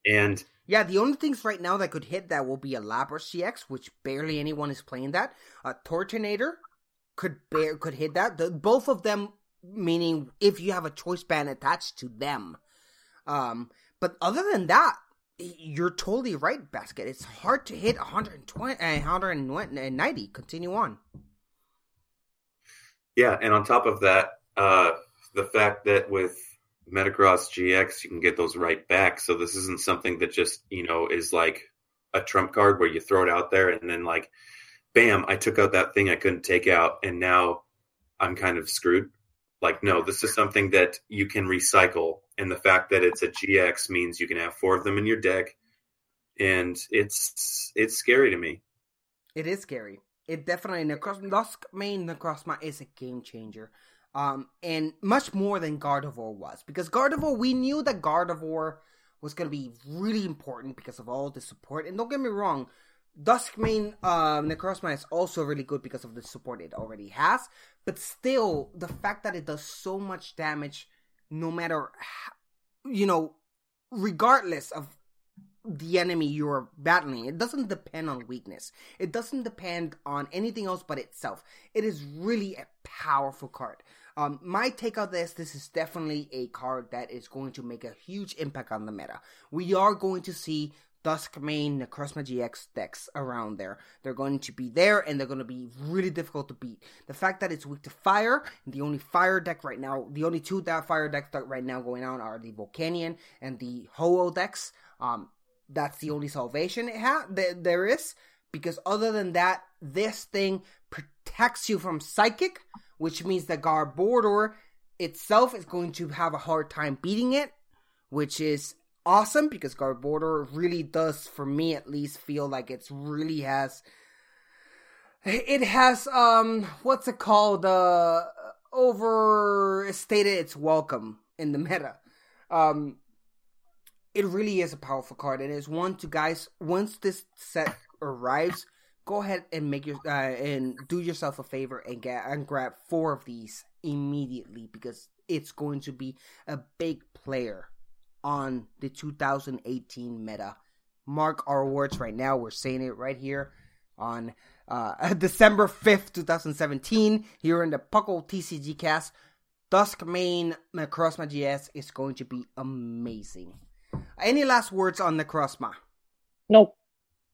and yeah, the only things right now that could hit that will be a Lapras GX, which barely anyone is playing that. A Turtonator could bear could hit that. The, both of them, meaning if you have a choice band attached to them. Um, but other than that, you're totally right, Basket. It's hard to hit 120 190. Continue on. Yeah, and on top of that, uh, the fact that with Metagross GX, you can get those right back. So this isn't something that just, you know, is like a trump card where you throw it out there and then like, bam, I took out that thing I couldn't take out and now I'm kind of screwed. Like, no, this is something that you can recycle. And the fact that it's a GX means you can have four of them in your deck. And it's it's scary to me. It is scary. It definitely Necros Duskmane Necrozma is a game changer um, and much more than Gardevoir was because Gardevoir we knew that Gardevoir was going to be really important because of all the support. And don't get me wrong, Duskmane uh, Necrozma is also really good because of the support it already has. But still, the fact that it does so much damage, no matter, how, you know, regardless of the enemy you're battling. It doesn't depend on weakness. It doesn't depend on anything else but itself. It is really a powerful card. Um, my take on this, this is definitely a card that is going to make a huge impact on the meta. We are going to see Duskmane Necrozma GX decks around there. They're going to be there and they're going to be really difficult to beat. The fact that it's weak to fire, the only fire deck right now, the only two that fire decks that right now going on are the Volcanion and the Ho-Oh decks. Um, that's the only salvation it ha- th- there is because other than that, this thing protects you from Psychic, which means that Garbodor itself is going to have a hard time beating it, which is awesome because Garbodor really does, for me at least, feel like it's really has. It has um, what's it called? Uh, overstated its welcome in the meta. Um, it really is a powerful card, and it's one to guys. Once this set arrives, go ahead and make your uh, and do yourself a favor and get and grab four of these immediately because it's going to be a big player on the 2018 meta. Mark our words right now. We're saying it right here on uh, December 5th, 2017, here in the Puckle TCG cast. Duskmane Necrozma GX is going to be amazing. Any last words on Necrozma? Nope.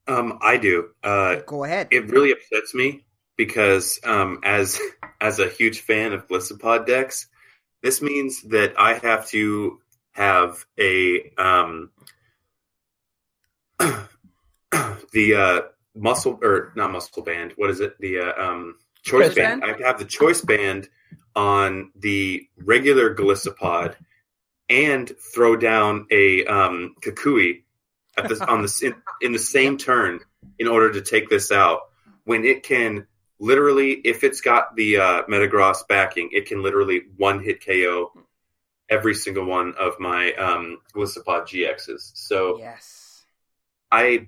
Um, I do. Uh, Go ahead. It really upsets me because um, as as a huge fan of Golisopod decks, this means that I have to have a um, the uh, muscle or not muscle band. What is it? The uh, um, choice, choice band. band. I have the choice band on the regular Golisopod and throw down a um, Kukui at this on the in, in the same turn in order to take this out when it can literally if it's got the uh, Metagross backing, it can literally one hit KO every single one of my um Lissapod GXs. So Yes. I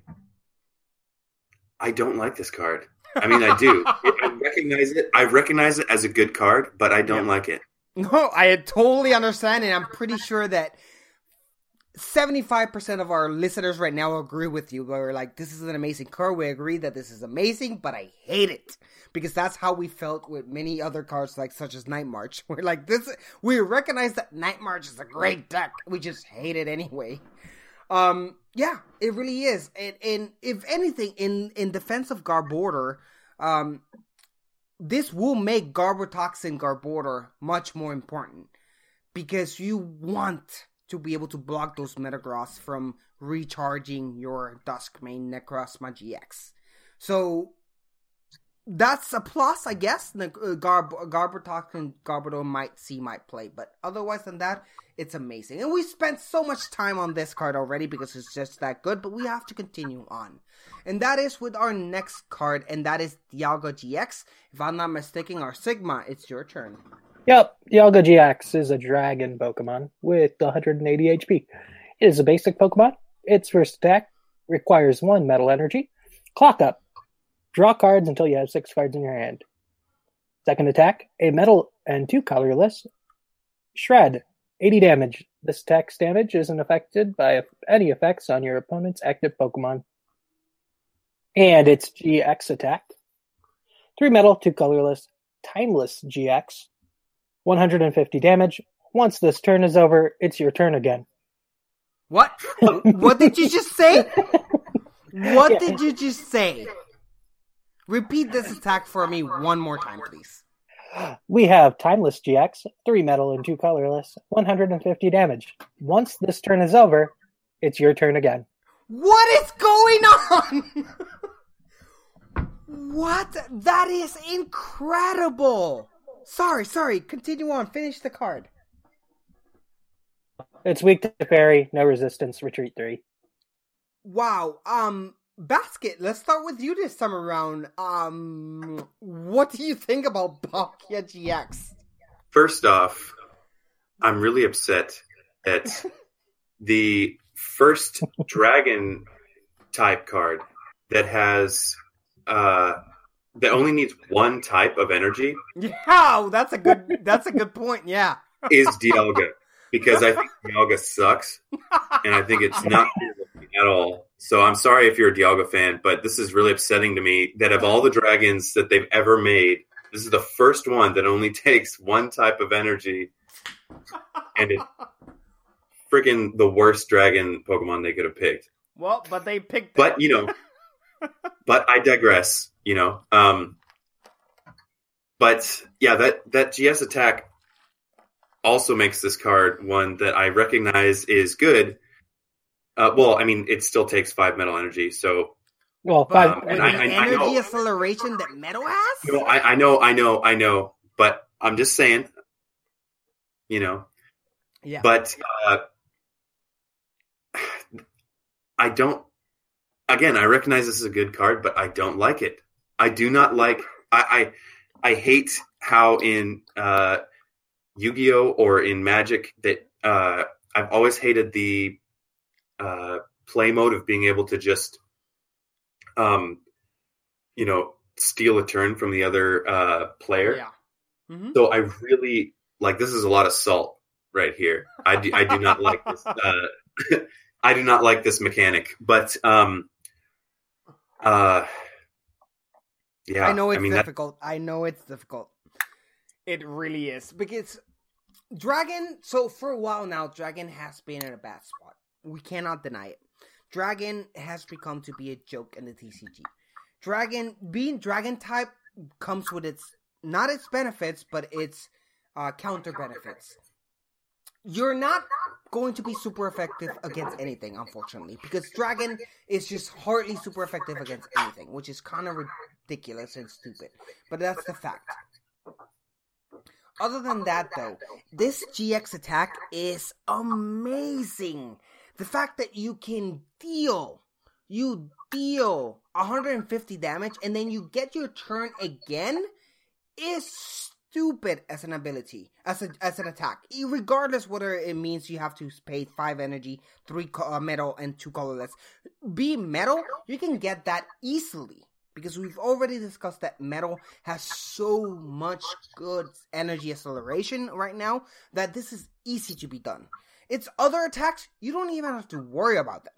I don't like this card. I mean, I do. I recognize it. I recognize it as a good card, but I don't like it. No, I totally understand, and I'm pretty sure that 75% of our listeners right now agree with you. We're like, this is an amazing card. We agree that this is amazing, but I hate it. Because that's how we felt with many other cards, like such as Night March. We're like, this, we recognize that Night March is a great deck. We just hate it anyway. Um, yeah, it really is. And, and if anything, in, in defense of Garbodor, um, this will make Garbotoxin Garbodor much more important because you want to be able to block those Metagross from recharging your Duskmane Necrozma GX. So that's a plus, I guess. Uh, Garb Garbotoxin Garbodor might see might play, but otherwise than that, it's amazing. And we spent so much time on this card already because it's just that good, but we have to continue on. And that is with our next card, and that is Dialga GX. If I'm not mistaken, our Sigma, it's your turn. Yep, Dialga GX is a dragon Pokemon with 180 HP. It is a basic Pokemon. Its first attack requires one metal energy. Clock up. Draw cards until you have six cards in your hand. Second attack, a metal and two colorless. Shred. 80 damage. This attack's damage isn't affected by any effects on your opponent's active Pokemon. And its GX attack. Three metal, two colorless. Timeless GX. 150 damage. Once this turn is over, it's your turn again. What? what did you just say? What did you just say? Repeat this attack for me one more time, please. We have Timeless GX, 3 metal and 2 colorless, 150 damage. Once this turn is over, it's your turn again. What is going on? what? That is incredible. Sorry, sorry. Continue on. Finish the card. It's weak to fairy, no resistance, retreat 3. Wow. Um, Basket, let's start with you this time around. Um, what do you think about Palkia GX? First off, I'm really upset at the first dragon type card that has uh that only needs one type of energy Yeah, that's a good. That's a good point. Yeah. is Dialga because I think Dialga sucks and I think it's not at all. So I'm sorry if you're a Dialga fan, but this is really upsetting to me that of all the dragons that they've ever made, this is the first one that only takes one type of energy, and it's freaking the worst dragon Pokemon they could have picked. Well, but they picked. But you know, but I digress. You know, um, but yeah, that that GX attack also makes this card one that I recognize is good. Uh, well, I mean, it still takes five metal energy, so Well, five, Um, and the I- I- I energy know- acceleration that metal has. you know, I, I know, I know, I know, but I'm just saying, you know, Yeah. but uh, I don't. Again, I recognize this is a good card, but I don't like it. I do not like. I I, I hate how in uh, Yu-Gi-Oh or in Magic that uh, I've always hated the uh, play mode of being able to just, um, you know, steal a turn from the other uh, player. yeah. Mhm. So I really like this is a lot of salt right here. I do, I do not like this. Uh, I do not like this mechanic, but um, uh, yeah, I know it's mean, that- difficult. I know it's difficult. It really is because Dragon. So for a while now, Dragon has been in a bad spot. We cannot deny it. Dragon has become to be a joke in the TCG. Dragon being Dragon type comes with its not its benefits, but its uh, counter benefits. You're not going to be super effective against anything, unfortunately, because Dragon is just hardly super effective against anything, which is kind of ridiculous and stupid. But that's the fact. Other than that, though, this GX attack is amazing. The fact that you can deal, you deal 150 damage and then you get your turn again is stupid as an ability, as a, as an attack. Regardless whether it means you have to pay five energy, three uh, metal, and two colorless. Be metal, you can get that easily because we've already discussed that metal has so much good energy acceleration right now that this is easy to be done. Its other attacks, you don't even have to worry about them.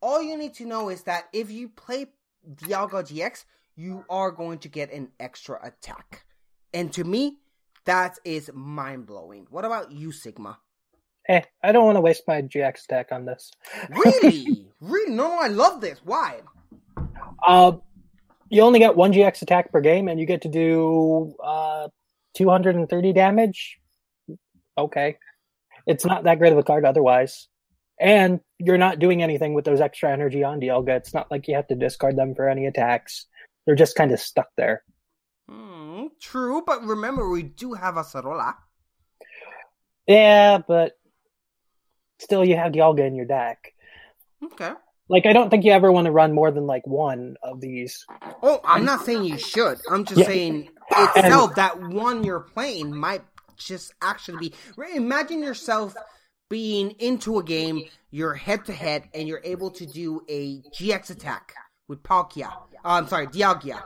All you need to know is that if you play Dialga GX, you are going to get an extra attack. And to me, that is mind blowing. What about you, Sigma? Hey, I don't want to waste my GX attack on this. Really? really? No, I love this. Why? Uh, you only get one GX attack per game, and you get to do uh, 230 damage. Okay. It's not that great of a card otherwise. And you're not doing anything with those extra energy on Dialga. It's not like you have to discard them for any attacks. They're just kind of stuck there. True, but remember we do have Acerola. Yeah, but still you have Dialga in your deck. Okay. Like I don't think you ever want to run more than like one of these. Oh, I'm not saying you should. I'm just Yeah. saying itself that one you're playing might just actually be. Imagine yourself being into a game, you're head to head, and you're able to do a GX attack with Palkia. Uh, I'm sorry, Dialga,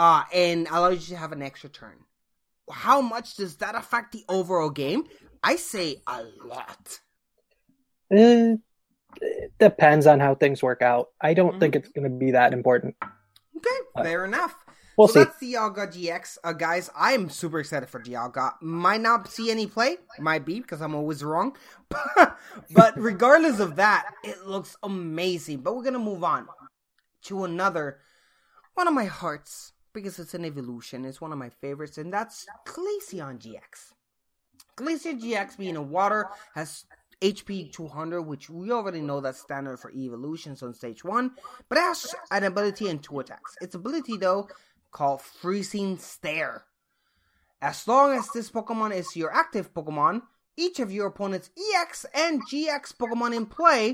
uh, and allows you to have an extra turn. How much does that affect the overall game? I say a lot. Eh, it depends on how things work out. I don't think Mm-hmm. it's going to be that important. Okay, fair enough. We'll so see. that's the Dialga GX, uh, guys. I'm super excited for Dialga. Might not see any play, might be because I'm always wrong. but regardless of that, it looks amazing. But we're gonna move on to another one of my hearts because it's an evolution. It's one of my favorites, and that's Glaceon GX. Glaceon GX being a water has HP 200, which we already know that's standard for evolutions on stage 1, but it has an ability and two attacks. Its ability, though, called Freezing Stare. As long as this Pokemon is your active Pokemon, each of your opponent's EX and GX Pokemon in play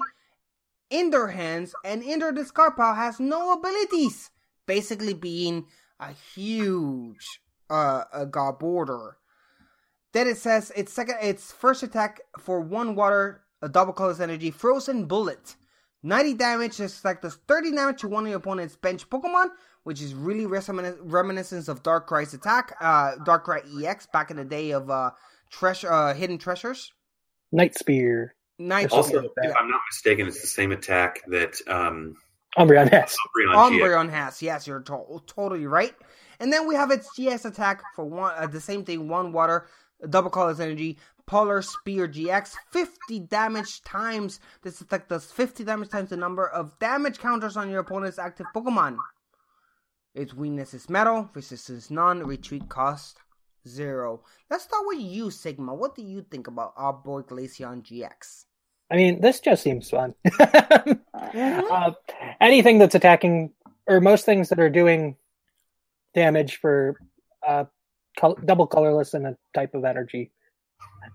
in their hands and in their discard pile has no abilities, basically being a huge uh, a Garbodor. Then it says its second, its first attack for one water, a double colorless energy, frozen bullet. 90 damage, this like does 30 damage to one of your opponent's bench Pokemon, which is really reminis- reminiscence of Darkrai's attack, uh, Darkrai EX back in the day of uh, treasure, uh, hidden treasures. Night Spear. Night Also, Spear, if I'm not mistaken, it's the same attack that um, Umbreon has. Umbreon GX. Umbreon has. Yes, you're to- totally right. And then we have its GX attack for one, uh, the same thing, one water, double colorless energy, Polar Spear GX, 50 damage times. This attack does 50 damage times the number of damage counters on your opponent's active Pokemon. Its weakness is metal, resistance none, retreat cost zero. Let's start with you, Sigma. What do you think about our boy Glaceon GX? I mean, this just seems fun. uh, anything that's attacking, or most things that are doing damage for uh, col- double colorless and a type of energy,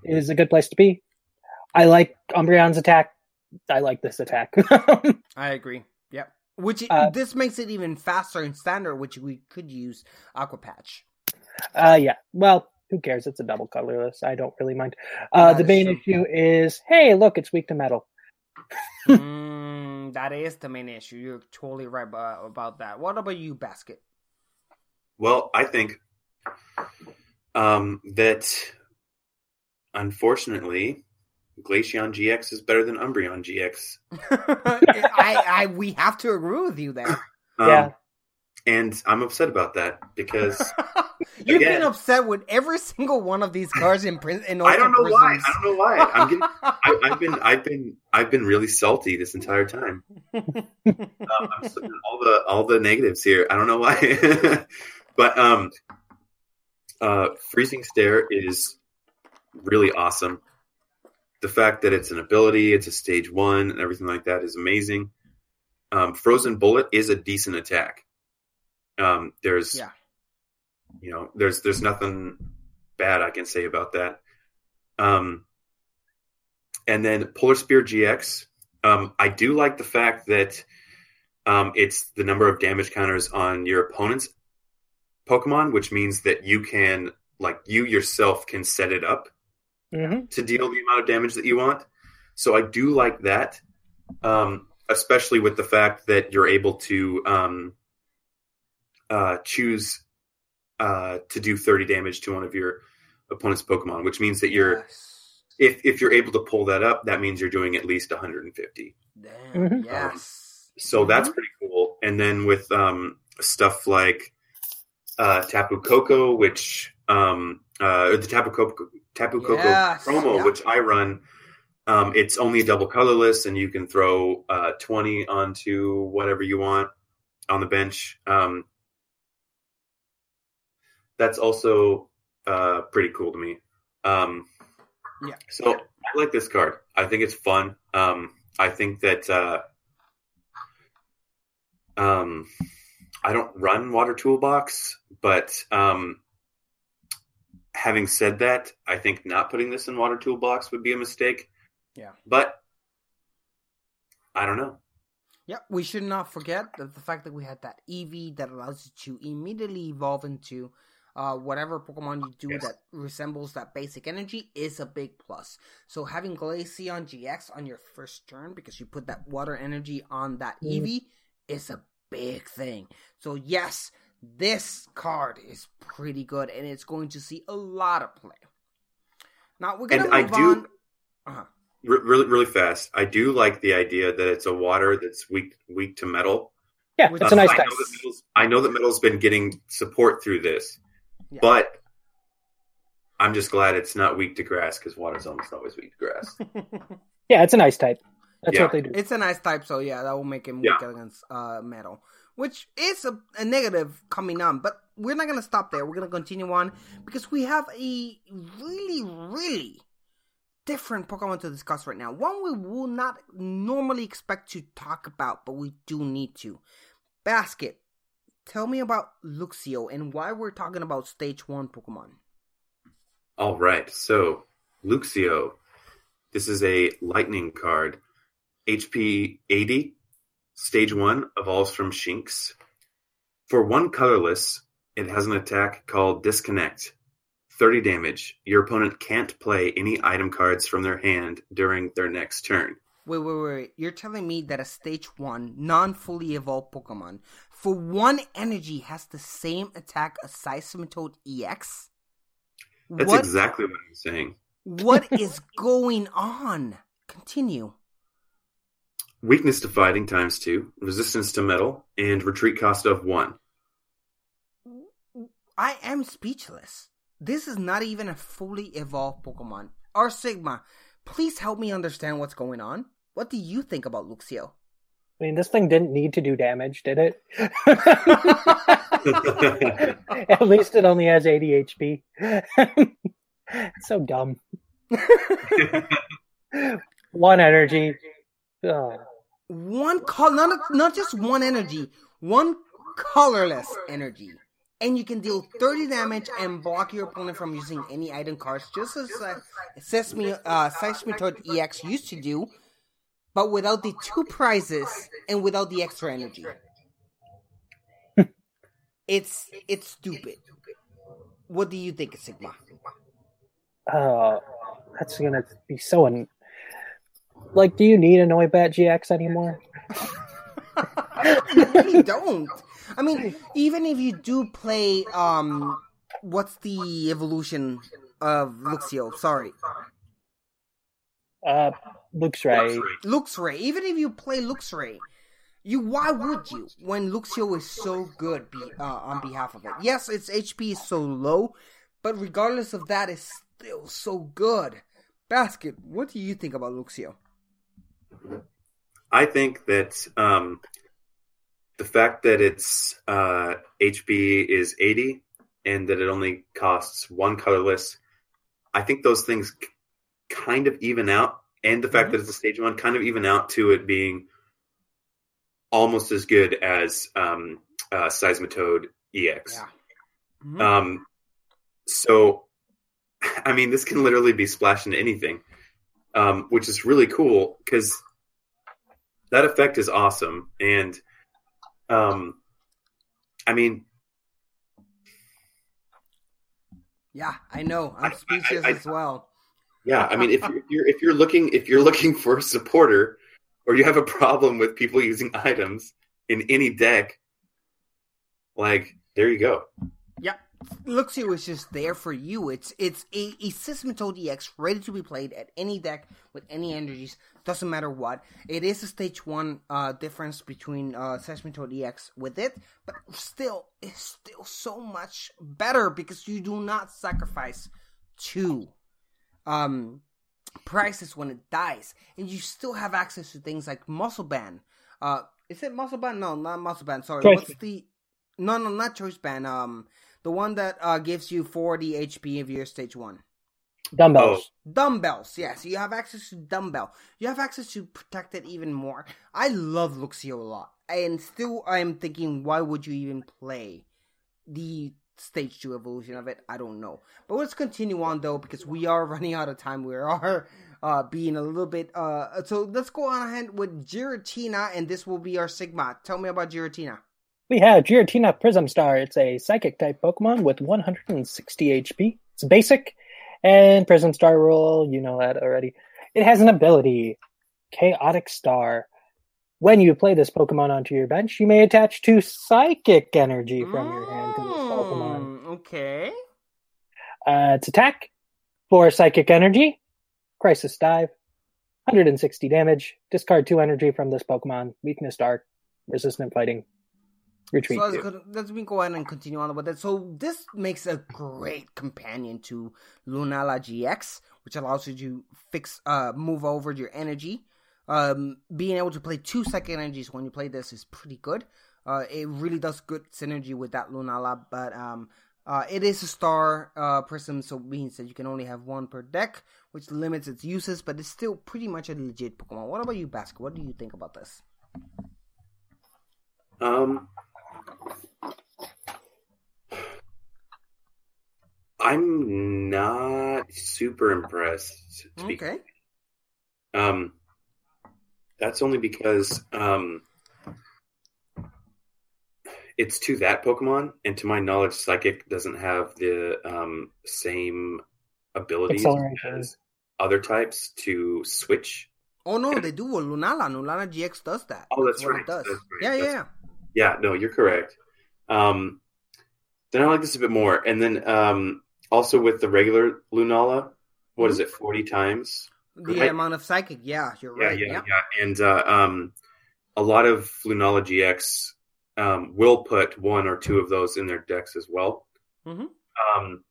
is a good place to be. I like Umbreon's attack. I like this attack. I agree. Yep. Which Uh, this makes it even faster in standard, which we could use Aqua Patch. uh, yeah. Well, who cares? It's a double colorless. I don't really mind. Uh, the main true. issue is, hey, look, it's weak to metal. mm, that is the main issue. You're totally right about, about that. What about you, Basket? Well, I think um, that unfortunately, Glaceon GX is better than Umbreon GX. I, I, we have to agree with you there. Um, Yeah. And I'm upset about that because You've been upset with every single one of these cars in prison. In I don't know Ultra why. Prisons. I don't know why. I'm getting. I, I've been. I've been. I've been really salty this entire time. um, I'm all the all the negatives here. I don't know why. but um, uh, freezing stare is really awesome. The fact that it's an ability, it's a stage one, and everything like that is amazing. Um, frozen bullet is a decent attack. Um, there's Yeah. you know there's there's nothing bad i can say about that um and then polar spear gx Um, I do like the fact that um, it's the number of damage counters on your opponent's Pokemon, which means that you can, like, you yourself can set it up hmm to deal the amount of damage that you want. So I do like that, um, especially with the fact that you're able to um, uh, choose uh, to do 30 damage to one of your opponent's Pokemon, which means that you're Yes. if if you're able to pull that up, that means you're doing at least 150. Damn. Mhm. Yes. So that's pretty cool. And then with um, stuff like uh, Tapu Koko, which um, uh, the Tapu Koko, Tapu Koko Yes, promo, yeah. which I run, um, it's only a double colorless, and you can throw uh, 20 onto whatever you want on the bench. Um, that's also uh, pretty cool to me. Um, Yeah. So I like this card. I think it's fun. Um, I think that uh, um, I don't run Water Toolbox, but um, having said that, I think not putting this in Water Toolbox would be a mistake. Yeah. But I don't know. Yeah, we should not forget that the fact that we had that EV that allows you to immediately evolve into uh, whatever Pokemon you do Yes. that resembles that basic energy is a big plus. So having Glaceon GX on your first turn because you put that water energy on that Eevee is a big thing. So yes, this card is pretty good and it's going to see a lot of play. Now we're gonna And I do- on. Uh-huh. Re- really, really fast. I do like the idea that it's a water that's weak, weak to metal. Yeah, Which- it's a nice I know, that metal's, I know that metal's been getting support through this, Yeah. but I'm just glad it's not weak to grass because water's almost always weak to grass. Yeah, it's a nice type. That's Yeah. what they do. It's a nice type, so yeah, that will make him Yeah. weak against uh, metal, which is a, a negative coming on. But we're not gonna stop there. We're gonna continue on because we have a really, really different Pokemon to discuss right now. One we will not normally expect to talk about, but we do need to. Basket, tell me about Luxio and why we're talking about Stage One Pokemon. All right, so Luxio. This is a lightning card. HP 80, stage 1, evolves from Shinx. For one colorless, it has an attack called Disconnect. 30 damage. Your opponent can't play any item cards from their hand during their next turn. Wait, wait, wait. You're telling me that a stage one, non fully evolved Pokemon, for one energy, has the same attack as Seismitoad EX? That's what, exactly what I'm saying. what is going on? Continue. Weakness to fighting times 2, resistance to metal, and retreat cost of 1. I am speechless. This is not even a fully evolved Pokemon. Or Sigma, please help me understand what's going on. What do you think about Luxio? I mean, this thing didn't need to do damage, did it? At least it only has 80 HP. it's so dumb. One energy. Oh, one color, not not just one energy, one colorless energy, and you can deal 30 damage and block your opponent from using any item cards, just as uh, Sesame uh, Seismitoad EX used to do, but without the two prizes and without the extra energy. it's it's stupid. What do you think, Sigma? oh, that's gonna be so. Un- like, do you need a Noivern GX anymore? you really don't. I mean, even if you do play, um, what's the evolution of Luxio? Sorry, Uh, Luxray. Luxray. Even if you play Luxray, you why would you when Luxio is so good be, uh, on behalf of it? Yes, its HP is so low, but regardless of that, it's still so good. Basket, what do you think about Luxio? I think that um, the fact that its uh, HP is 80 and that it only costs one colorless, I think those things kind of even out. And the fact that it's a stage one kind of even out to it being almost as good as um, uh, Seismitoad EX. Mhm. Um, so, I mean, this can literally be splashed into anything, um, which is really cool because that effect is awesome, and um, I mean, Yeah, I know. I'm speechless I- I- as well. yeah, I mean, if you're, if you're if you're looking if you're looking for a supporter, or you have a problem with people using items in any deck, like there you go. Yeah, Luxio is just there for you. It's it's a, a DX ready to be played at any deck with any energies. Doesn't matter what. It is a stage one uh, difference between uh, Seismitoad EX with it, but still, it's still so much better because you do not sacrifice two um prices when it dies, and you still have access to things like Muscle Band. Uh, is it Muscle Band? No, not Muscle Band. Sorry, Choice what's the? No, no, not Choice Band. Um, the one that uh gives you 40 HP if you're stage one. Dumbbells. Dumbbells, yes. You have access to dumbbell. You have access to protect it even more. I love Luxio a lot. And still I'm thinking why would you even play the stage two evolution of it? I don't know. But let's continue on though, because we are running out of time. We are uh being a little bit uh so let's go on ahead with Giratina and this will be our Sigma. Tell me about Giratina. We have Giratina Prism Star. It's a psychic type Pokemon with 160 HP. It's basic, and Prism Star rule, you know that already. It has an ability, Chaotic Star. When you play this Pokemon onto your bench, you may attach two psychic energy from your hand to this Pokemon. Mm, okay. Uh, its attack, four psychic energy, Crisis Dive, 160 damage. Discard two energy from this Pokemon. Weakness Dark, Resistant Fighting, Retreat. So let's, go, let's me go ahead and continue on with it. So this makes a great companion to Lunala GX, which allows you to fix, uh, move over your energy. Um, being able to play two second energies when you play this is pretty good. Uh, it really does good synergy with that Lunala, but um, uh, it is a star uh, prism, so it means that you can only have one per deck, which limits its uses, but it's still pretty much a legit Pokemon. What about you, Basket? What do you think about this? Um, I'm not super impressed. To be, Okay. um, that's only because um, it's to that Pokemon, and to my knowledge, Psychic doesn't have the um, same abilities as other types to switch. Oh no, they do. Well, Lunala, Lunala GX does that. Oh, that's what right. It does. That's right. Yeah, yeah, That's- yeah. Yeah, no, you're correct. Um, then I like this a bit more, and then um, also with the regular Lunala, what is it, forty times? The Right. amount of psychic. Yeah, you're Yeah, right. yeah, Yeah, yeah. And uh, um, a lot of Lunala GX um, will put one or two of those in their decks as well. Mhm. Um,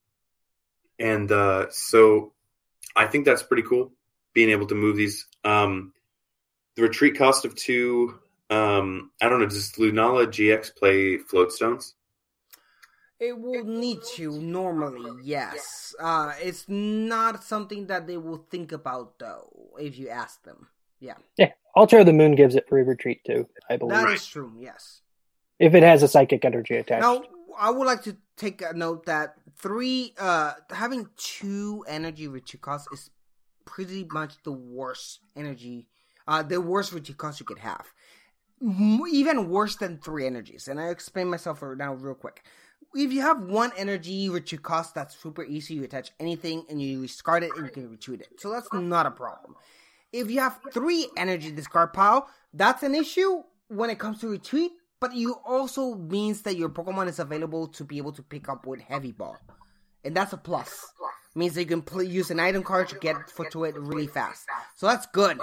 and uh, so I think that's pretty cool, being able to move these. Um, the retreat cost of two. Um, I don't know. Does Lunala GX play float stones? It will need to normally, yes. Uh, it's not something that they will think about though, if you ask them. Yeah, Yeah, Altar of the Moon gives it free retreat too, I believe. that is true. Yes. if it has a psychic energy attached. Now, I would like to take a note that three, uh, having two energy retreat costs is pretty much the worst energy, uh, the worst retreat cost you could have. M- Even worse than three energies. And I explain myself right now real quick. If you have one energy which you cost, that's super easy. You attach anything and you discard it and you can retreat it. So that's not a problem. If you have three energy discard pile, that's an issue when it comes to retreat, but you also means that your Pokemon is available to be able to pick up with Heavy Ball. And that's a plus. Means that you can use an item card to get foot to it really fast. So that's good.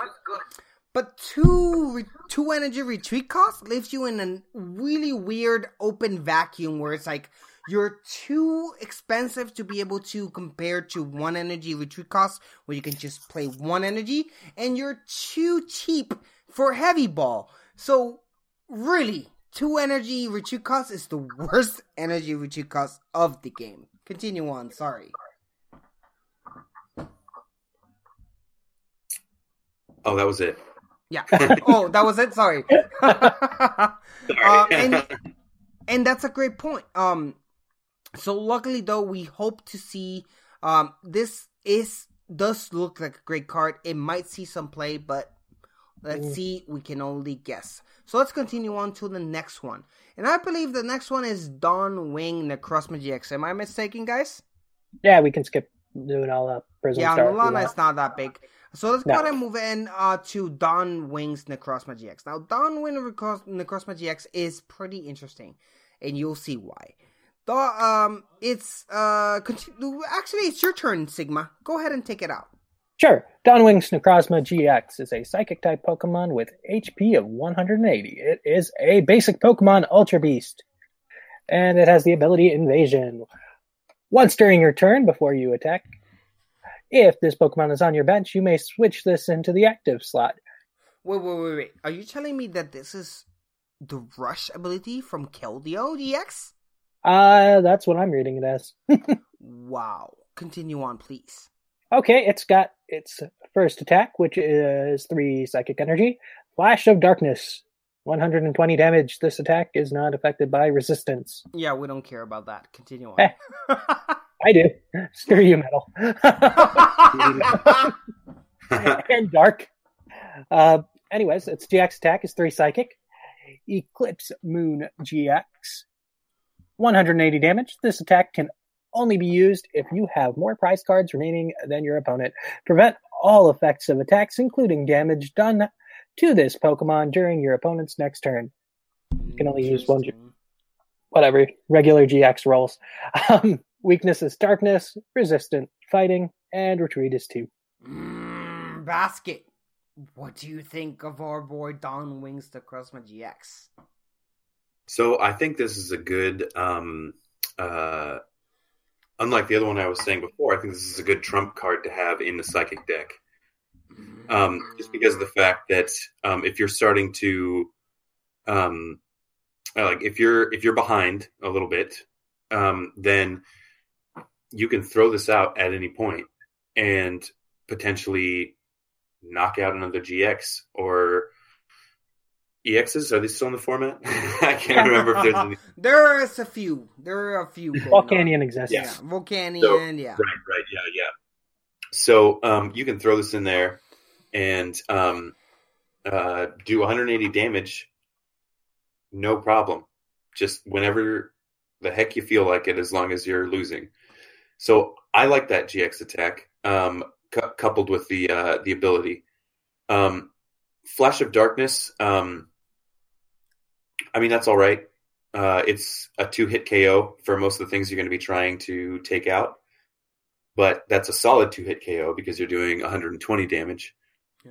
But two two energy retreat cost leaves you in a really weird open vacuum where it's like you're too expensive to be able to compare to one energy retreat cost where you can just play one energy, and you're too cheap for heavy ball. So really, two energy retreat cost is the worst energy retreat cost of the game. Continue on. Sorry. Oh, that was it. Yeah. oh, that was it. Sorry. uh, and and that's a great point. Um, so luckily though, we hope to see. Um, this is does look like a great card. It might see some play, but Let's Mm. see. We can only guess. So let's continue on to the next one. And I believe the next one is Dawn Wing Necrozma GX. Am I mistaken, guys? Yeah, we can skip doing all that Prism yeah, Star. if you Nulana want. is not that big. So let's No. go ahead and move in uh, to Dawn Wings Necrozma GX. Now, Dawn Wing Necros- Necrozma GX is pretty interesting, and you'll see why. The, um, it's uh, continu- actually it's your turn, Sigma. Go ahead and take it out. Sure. Don Dawnwing's Necrozma GX is a psychic type Pokemon with HP of 180. It is a basic Pokemon Ultra Beast. And it has the ability Invasion. Once during your turn before you attack, if this Pokemon is on your bench, you may switch this into the active slot. Wait, wait, wait, wait. Are you telling me that this is the Rush ability from Keldeo DX? Uh, that's what I'm reading it as. Wow. Continue on, please. Okay, it's got its first attack, which is 3 Psychic Energy. Flash of Darkness. 120 damage. This attack is not affected by resistance. Yeah, we don't care about that. Continue on. I do. Screw you, metal. and dark. Uh, anyways, its GX attack is 3 Psychic. Eclipse Moon GX. 180 damage. This attack can only be used if you have more prize cards remaining than your opponent. Prevent all effects of attacks, including damage done to this Pokemon during your opponent's next turn. You can only use one. G- whatever, regular GX rolls. Um, weakness is darkness, resistant fighting, and retreat is two. Mm, basket. What do you think of our boy Dawn Wings Necrozma GX? So I think this is a good, um, uh, unlike the other one I was saying before, I think this is a good trump card to have in the psychic deck. Um, just because of the fact that um, if you're starting to, um, uh, like if you're if you're behind a little bit, um, then you can throw this out at any point and potentially knock out another GX or EXs. Are they still in the format? I can't remember if there's any. there is a few. There are a few. going on. Volcanion exists. Yeah, Yes. Volcanion, So- yeah. Right, right, yeah, yeah. So um, you can throw this in there and um, uh, do 180 damage, no problem. Just whenever the heck you feel like it, as long as you're losing. So I like that GX attack, um, cou- coupled with the uh, the ability. Um, Flash of Darkness. Um, I mean that's all right. Uh, it's a two hit KO for most of the things you're going to be trying to take out but that's a solid two hit KO because you're doing 120 damage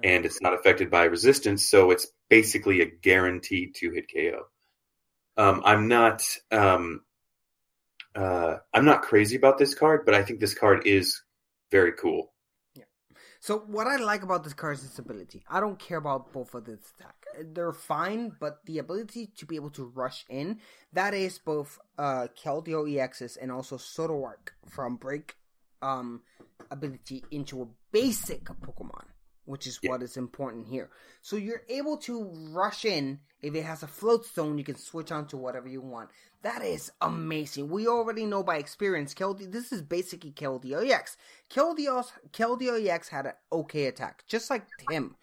and it's not affected by resistance, so it's basically a guaranteed two hit KO. Um, I'm not um, uh, I'm not crazy about this card, but I think this card is very cool. Yeah. So what I like about this card is its ability. I don't care about both of this attack. They're fine, but the ability to be able to rush in, that is both uh Keldeo EXs and also Zoroark from Break um ability into a basic Pokemon, which is what is important here. So you're able to rush in. If it has a float stone, you can switch on to whatever you want. That is amazing. We already know by experience, Keldeo, this is basically Keldeo EX. Keldeo's, Keldeo EX had an okay attack, just like him.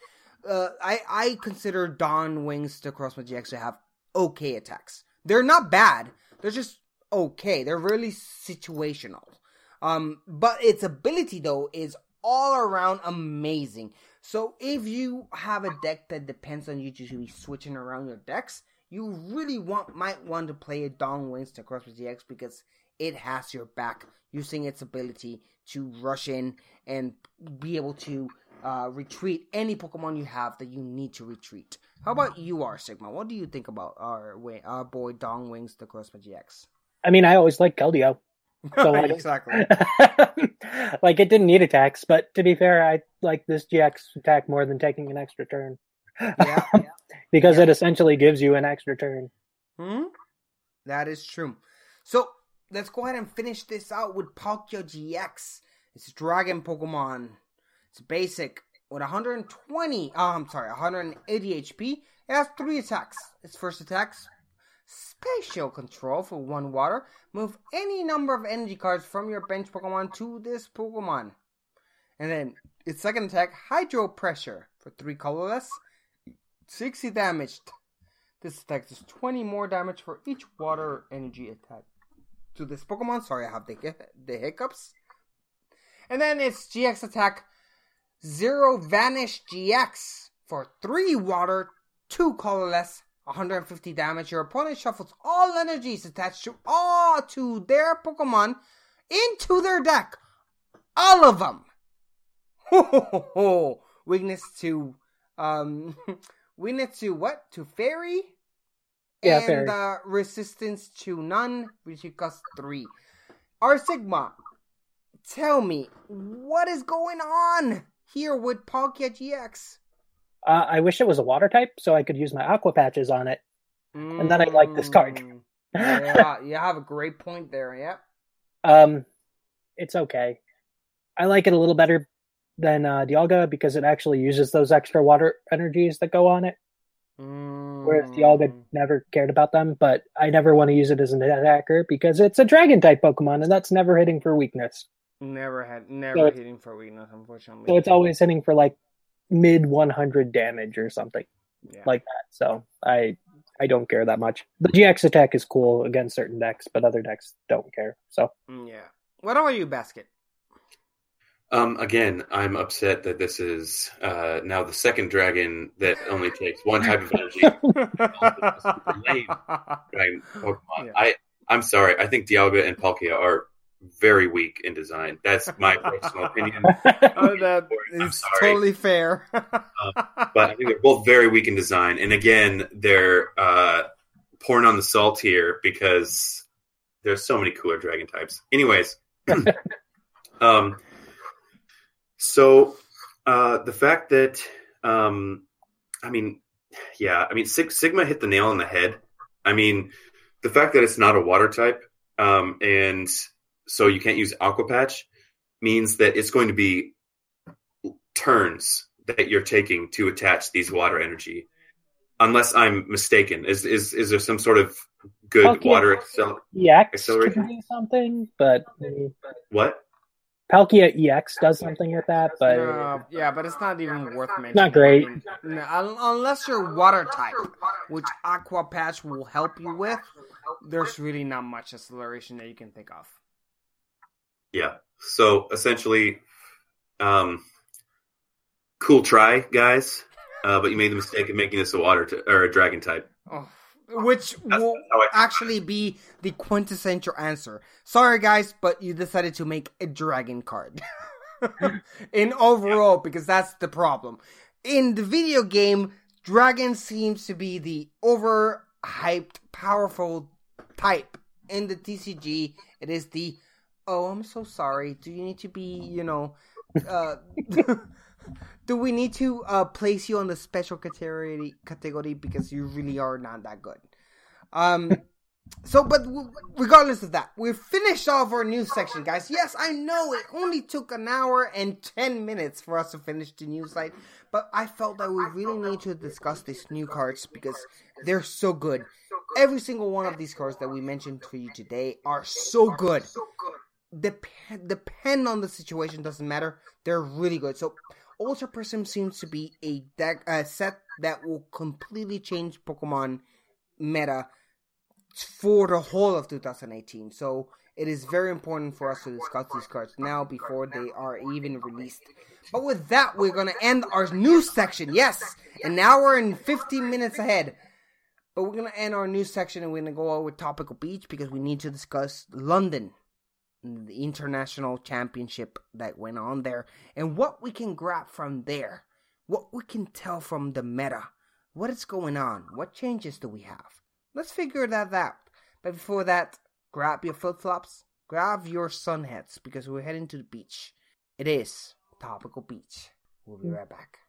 Uh, I, I consider Dawn Wings Necrozma GX to have okay attacks. They're not bad. They're just okay. They're really situational. Um, but its ability though is all around amazing. So if you have a deck that depends on you to be switching around your decks, you really want might want to play a Dawn Wings Necrozma GX because it has your back using its ability to rush in and be able to uh, retreat any Pokemon you have that you need to retreat. How about you, R Sigma? What do you think about our way, our boy Dawn Wings Necrozma GX? I mean, I always liked Keldeo. So, like, exactly. like it didn't need a attacks, but to be fair, I like this GX attack more than taking an extra turn yeah, because it essentially gives you an extra turn. Hmm? That is true. So let's go ahead and finish this out with Palkia GX. It's a dragon Pokemon. It's basic with 120. Oh, I'm sorry, 180 HP. It has three attacks. Its first attack's spatial control for one water. Move any number of energy cards from your bench Pokemon to this Pokemon. And then its second attack, Hydro Pressure for three colorless. 60 damage. This attack does 20 more damage for each water energy attack. To this Pokemon, sorry, I have the, the hiccups. And then it's GX attack Zero Vanish GX for 3 water, 2 colorless, 150 damage. Your opponent shuffles all energies attached to all to their Pokemon into their deck. All of them. Ho, ho, ho, ho. Weakness to um weakness to what? To fairy? Yeah, and fairy. Uh, resistance to none, which it costs three. Our Sigma, tell me what is going on here with Palkia GX? Uh, I wish it was a water type so I could use my aqua patches on it. And then I like this card. Mm, yeah, you have a great point there. Yep. Um, it's okay. I like it a little better than uh, Dialga because it actually uses those extra water energies that go on it. Whereas Dialga Mm. never cared about them, but I never want to use it as an attacker because it's a dragon type Pokemon and that's never hitting for weakness. Never had, never it's- hitting for weakness, unfortunately. So it's always hitting for like mid 100 damage or something Yeah. like that. So I I don't care that much. The GX attack is cool against certain decks, but other decks don't care. So Mm, yeah. What about you, Basket? Um, again, I'm upset that this is uh, now the second dragon that only takes one type of energy. Dragon Pokemon. Yeah. I I'm sorry. I think Dialga and Palkia are very weak in design. That's my personal opinion. oh, that I'm is sorry. totally fair. but I think they're both very weak in design. And again, they're uh, pouring on the salt here because there's so many cooler dragon types. Anyways, um, so uh, the fact that um, I mean, yeah, I mean Sig- Sigma hit the nail on the head. I mean, the fact that it's not a water type um, and so you can't use Aqua Patch means that it's going to be turns that you're taking to attach these water energy. Unless I'm mistaken, is is is there some sort of good Okay. water accel- EX Acceleration? can do something, but what? Palkia EX does something with that, but Uh, yeah, but it's not even worth mentioning. Not great. No, unless you're water type, which Aqua Patch will help you with, there's really not much acceleration that you can think of. Yeah. So essentially, um, cool try, guys. Uh, but you made the mistake of making this a water t- or a dragon type. Oh, which will actually be the quintessential answer. Sorry, guys, but you decided to make a dragon card in overall because that's the problem. In the video game, dragon seems to be the overhyped, powerful type. In the TCG, it is the oh, I'm so sorry. Do you need to be, you know, uh, do we need to uh, place you on the special category category because you really are not that good? Um, so, but w- regardless of that, we've finished off our news section, guys. Yes, I know it only took an hour and ten minutes for us to finish the news site, but I felt that we really need to discuss these new cards because they're so good. Every single one of these cards that we mentioned to you today are so good depend depend on the situation doesn't matter. They're really good. So ultra prism seems to be a deck a set that will completely change pokemon meta for the whole of 2018 so it is very important for us to discuss these cards now before they are even released. But with that we're gonna end our news section. Yes! An hour and 15 minutes ahead. But we're gonna end our news section and we're gonna go over topical beach because we need to discuss london the international championship that went on there and what we can grab from there what we can tell from the meta what is going on what changes do we have? Let's figure that out. But before that grab your flip-flops grab your sun hats because we're heading to the beach. It is topical beach. We'll be right back.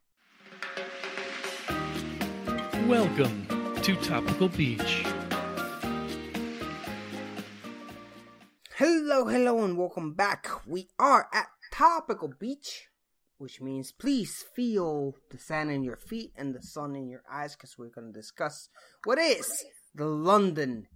Welcome to Topical Beach. Hello, hello, and welcome back. We are at Topical Beach, which means please feel the sand in your feet and the sun in your eyes because we're going to discuss what is the London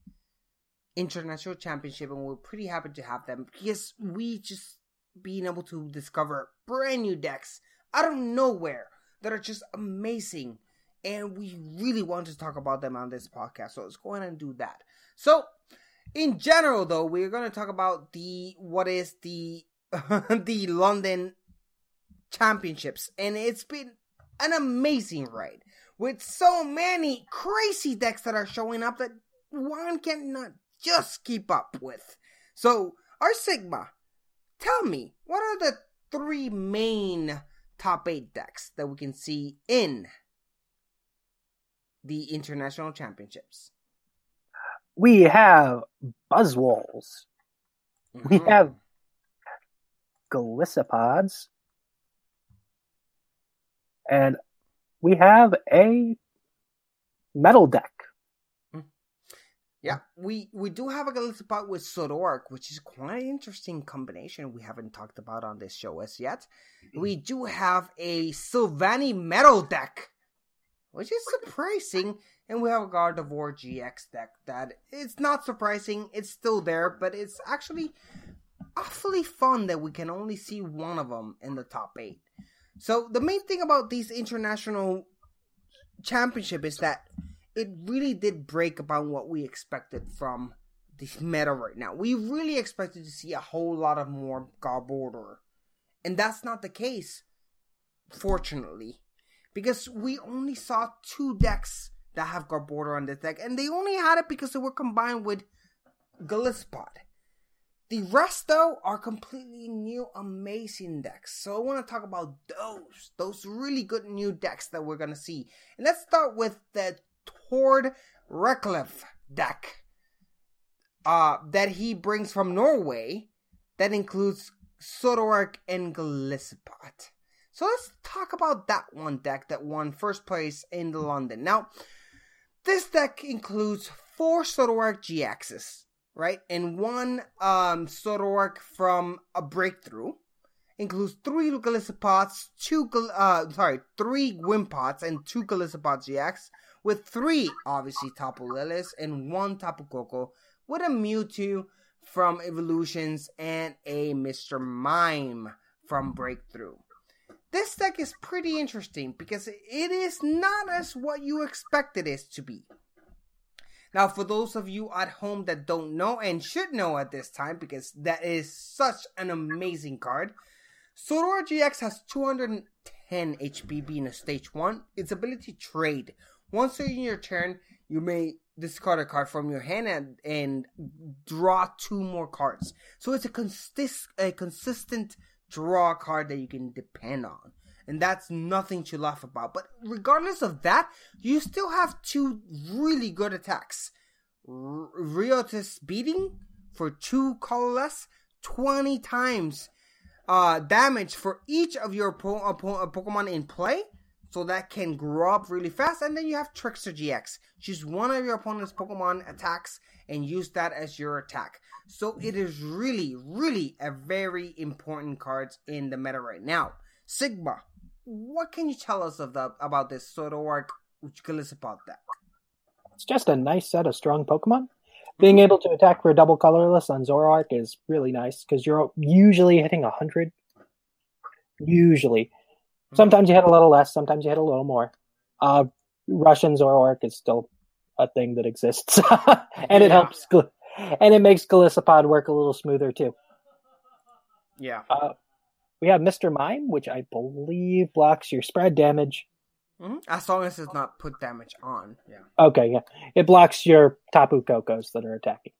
International Championship, and we're pretty happy to have them because we just being able to discover brand new decks out of nowhere that are just amazing and we really want to talk about them on this podcast. So let's go ahead and do that. So, in general, though, we're going to talk about the what is the the London Championships, and it's been an amazing ride with so many crazy decks that are showing up that one cannot just keep up with. So, our Sigma, tell me, what are the three main top eight decks that we can see in the international championships? We have Buzzwoles. Mm-hmm. We have Golisopods. And we have a metal deck. Yeah, we we do have a Golisopod with Zoroark, which is quite an interesting combination we haven't talked about on this show as yet. We do have a Silvally metal deck, which is surprising, and we have a Gardevoir GX deck that it's not surprising, it's still there, but it's actually awfully fun that we can only see one of them in the top eight. So the main thing about these international championship is that it really did break about what we expected from the meta right now. We really expected to see a whole lot of more Garbodor. And that's not the case, fortunately. Because we only saw two decks that have Garbodor on this deck, and they only had it because they were combined with Golisopod. The rest, though, are completely new, amazing decks. So I want to talk about those, those really good new decks that we're gonna see. And let's start with the Tord Reklev deck uh, that he brings from Norway that includes Zoroark and Golisopod. So let's talk about that one deck that won first place in the London. Now, this deck includes four Zoroark GXs, right? And one um Zoroark from a breakthrough. Includes three Golisopods, two uh sorry, three Wimpods and two Golisopods GX, with three obviously Tapu Lilith and one Tapu Koko, with a Mewtwo from Evolutions and a Mr. Mime from Breakthrough. This deck is pretty interesting because it is not as what you expect it is to be. Now, for those of you at home that don't know and should know at this time, because that is such an amazing card, Zoroark GX has 210 HP being a stage 1. Its ability trade. Once during your turn, you may discard a card from your hand and, and draw two more cards. So it's a, consist, a consistent draw a card that you can depend on. And that's nothing to laugh about. But regardless of that, you still have two really good attacks. R- beating for two colorless, 20 times uh, damage for each of your po- uh, uh, Pokemon in play. So that can grow up really fast. And then you have Trickster GX. Choose one of your opponent's Pokemon attacks and use that as your attack. So it is really, really a very important card in the meta right now. Sigma, what can you tell us of the about this Zoroark Golisopod deck? It's just a nice set of strong Pokemon. Being able to attack for a double colorless on Zoroark is really nice because you're usually hitting 100. Usually. Sometimes you hit a little less, sometimes you hit a little more. Uh, Russian Zoroark is still a thing that exists. and it Yeah. helps, and it makes Golisopod work a little smoother too. Yeah. Uh, we have Mr. Mime, which I believe blocks your spread damage. Mhm. As long as it's not put damage on. Yeah. Okay, yeah. It blocks your Tapu Kokos that are attacking.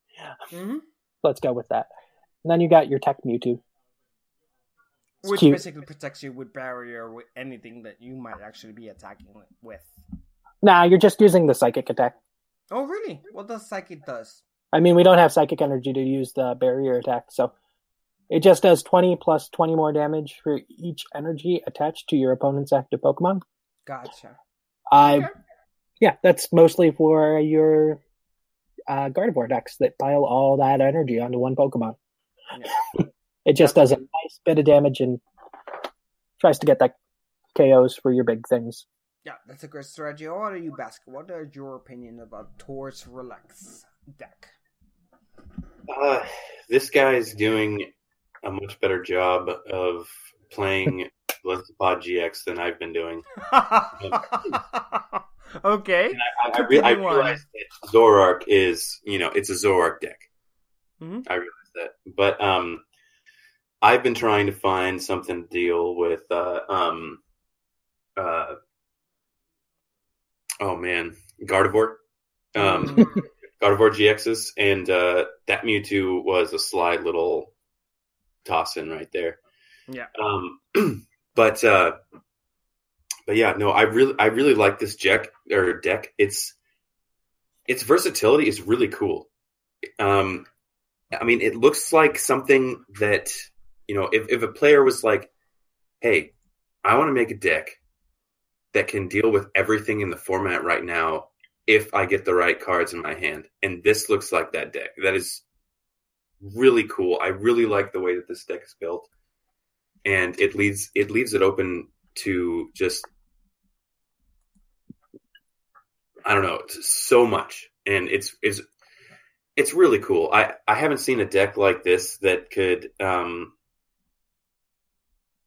Mm-hmm. Let's go with that. And then you got your Tech Mewtwo. It's Which cute. basically protects you with barrier with anything that you might actually be attacking with. Nah, you're just using the Psychic attack. Oh, really? What does Psychic does? I mean, we don't have Psychic Energy to use the barrier attack, so it just does 20 plus 20 more damage for each energy attached to your opponent's active Pokemon. Gotcha. I, yeah, that's mostly for your uh, Gardevoir decks that pile all that energy onto one Pokemon. It just does a nice bit of damage and tries to get that KOs for your big things. Yeah, that's a great strategy. What are you, Basket? What is your opinion about Tord Reklev's deck? Uh, this guy is doing a much better job of playing Golisopod GX than I've been doing. okay. I, I, re- I realized that Zoroark is, you know, it's a Zoroark deck. Mhm. I realize that, but um, I've been trying to find something to deal with. Uh, um, uh, oh man, Gardevoir, um, Gardevoir GXs, and uh, that Mewtwo was a sly little toss in right there. Yeah. Um, but uh, but yeah, no, I really I really like this deck or deck. It's its versatility is really cool. Um, I mean, it looks like something that you know, if if a player was like, "Hey, I want to make a deck that can deal with everything in the format right now if I get the right cards in my hand," and this looks like that deck. That is really cool. I really like the way that this deck is built, and it leaves it leaves it open to just I don't know so much, and it's it's it's really cool. I I haven't seen a deck like this that could um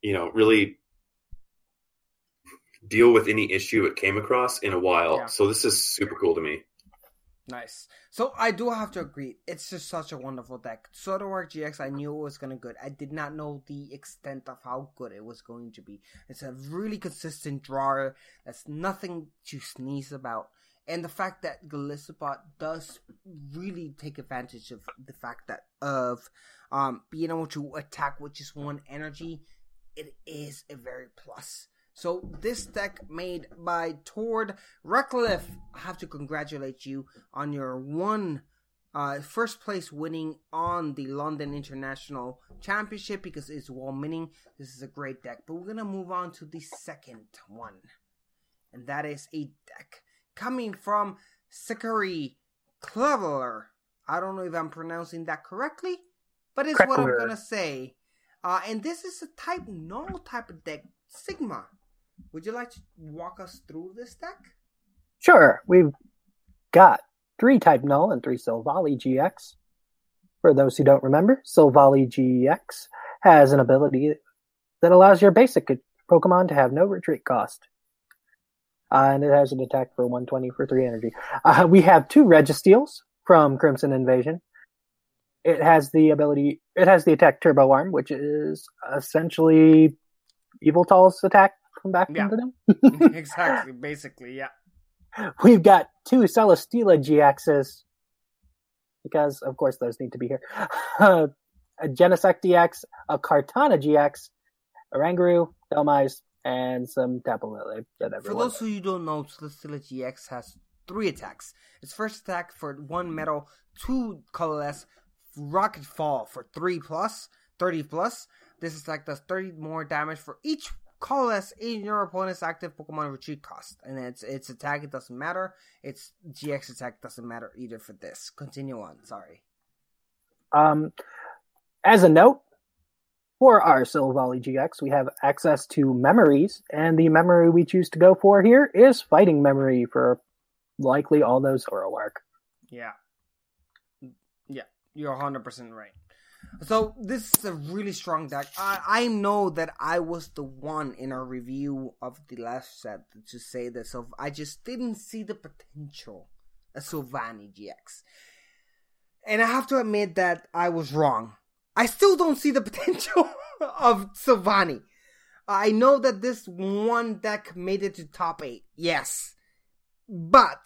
you know really deal with any issue it came across in a while. Yeah. So this is super cool to me. Nice. So I do have to agree. It's just such a wonderful deck. Zoroark GX, I knew it was gonna good. I did not know the extent of how good it was going to be. It's a really consistent drawer. That's nothing to sneeze about. And the fact that Golisopod does really take advantage of the fact that of um, being able to attack with just one energy, it is a very plus. So this deck made by Tord Reklev, I have to congratulate you on your one uh, first place winning on the London International Championship because it's well winning. This is a great deck. But we're gonna move on to the second one, and that is a deck coming from Sakari Cleveler. I don't know if I'm pronouncing that correctly, but it's what I'm gonna say. Uh, and this is a type null type of deck, Sigma. Would you like to walk us through this deck? Sure, we've got three Type Null and three Silvally GX. For those who don't remember, Silvally GX has an ability that allows your basic Pokemon to have no retreat cost. Uh, and it has an attack for 120 for 3 energy. Uh, we have two Registeels from Crimson Invasion. It has the ability, it has the attack Turbo Arm, which is essentially Evil Tall's attack from back Yeah. into them. exactly, basically, yeah. We've got two Celesteela GXs because, of course, those need to be here. a Genesect DX, a Cartana GX, a Rangaroo, Dhelmise, and some Tapu Lele For those who you don't know, Celesteela GX has three attacks. Its first attack for one metal, two colorless, rocket fall for three plus, 30 plus. This attack does 30 more damage for each colorless in your opponent's active Pokemon retreat cost. And its its attack, it doesn't matter. Its GX attack doesn't matter either for this. Continue on, sorry. Um, as a note, for our Silvally GX, we have access to memories, and the memory we choose to go for here is Fighting Memory for likely all those Zoroark. Yeah. You're 100% right. So, this is a really strong deck. I, I know that I was the one in our review of the last set to say this. so I just didn't see the potential of Silvally GX. And I have to admit that I was wrong. I still don't see the potential of Silvally. I know that this one deck made it to top 8, yes. But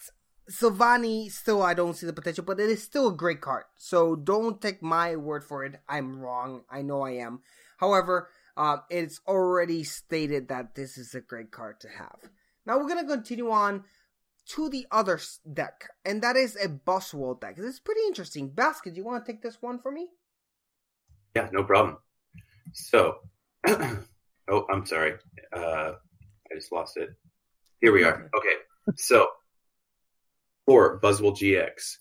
Silvally, still, I don't see the potential, but it is still a great card. So don't take my word for it. I'm wrong. I know I am. However, uh, it's already stated that this is a great card to have. Now we're gonna continue on to the other deck, and that is a Buzzwole deck. This is pretty interesting. Basket, you want to take this one for me? Yeah, no problem. So, oh, I'm sorry. Uh, I just lost it. Here we are. Okay. So, four Buzzwole GX,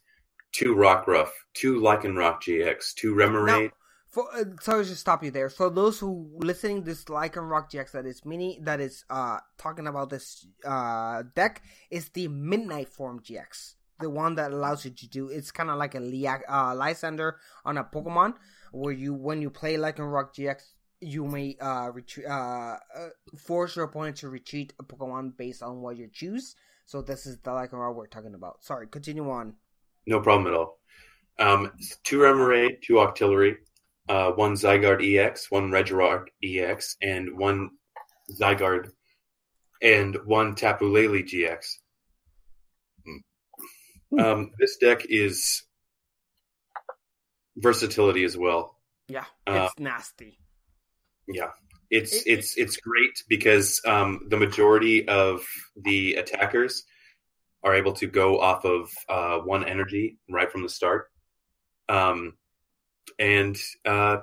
two Rockruff, two Lycanroc GX, two Remoraid. For uh, sorry to stop you there. For those who listening this Lycanroc GX that is mini that is uh talking about this uh deck is the Midnight Form GX. The one that allows you to do it's kind of like a Lia- uh, Lysander on a Pokemon where you when you play Lycanroc GX you may uh, retreat, uh, uh, force your opponent to retreat a Pokemon based on what you choose. So this is the Lycanroc we're talking about. Sorry, continue on. No problem at all. Um, two Remoraid, two Octillery, uh, one Zygarde EX, one Regirock EX, and one Zygarde, and one Tapu Lele GX. Um, this deck is versatility as well. Yeah, Uh, it's nasty. Yeah, it's It- it's it's great because um, the majority of the attackers are able to go off of uh, one energy right from the start, um, and uh,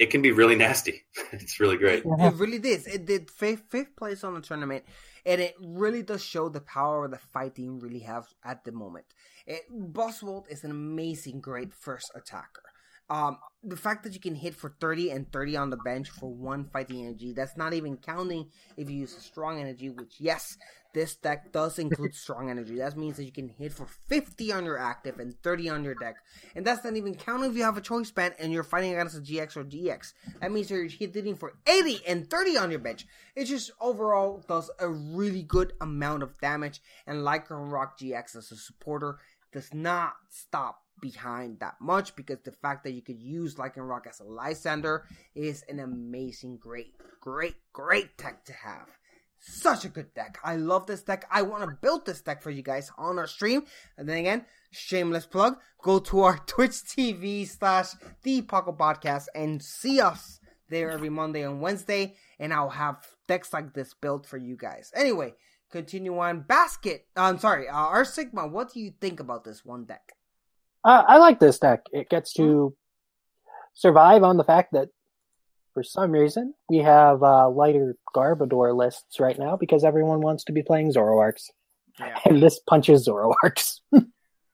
it can be really nasty. it's really great. It really did. It did fifth, fifth place on the tournament, and it really does show the power the fighting really have at the moment. It, Buzzwole is an amazing, great first attacker. Um, the fact that you can hit for 30 and 30 on the bench for one fighting energy, that's not even counting if you use a strong energy, which, yes, this deck does include strong energy. That means that you can hit for 50 on your active and 30 on your deck. And that's not even counting if you have a choice band and you're fighting against a GX or DX. That means you're hitting for 80 and 30 on your bench. It just overall does a really good amount of damage. And Lycanroc GX as a supporter does not stop behind that much because the fact that you could use Lycanroc as a Lysander is an amazing, great, great, great deck to have. Such a good deck. I love this deck. I want to build this deck for you guys on our stream. And then again, shameless plug, go to our Twitch TV slash The Pocket Podcast and see us there every Monday and Wednesday. And I'll have decks like this built for you guys. Anyway, continue on. Basket. I'm sorry, uh, our Sigma, what do you think about this one deck? Uh, I like this deck. It gets to survive on the fact that for some reason we have uh, lighter Garbodor lists right now because everyone wants to be playing Zoroarks. Yeah. And this punches Zoroarks.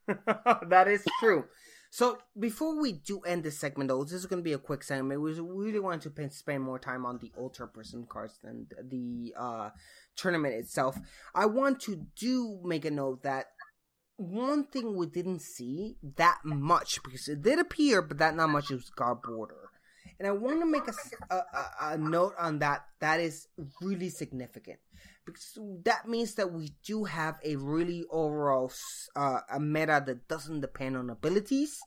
that is true. So before we do end this segment, though, this is going to be a quick segment. We really want to spend more time on the Ultra Prism cards than the uh, tournament itself. I want to do make a note that one thing we didn't see that much because it did appear, but that not much was Garbodor. And I want to make a note on that. That is really significant because that means that we do have a really overall uh, a meta that doesn't depend on abilities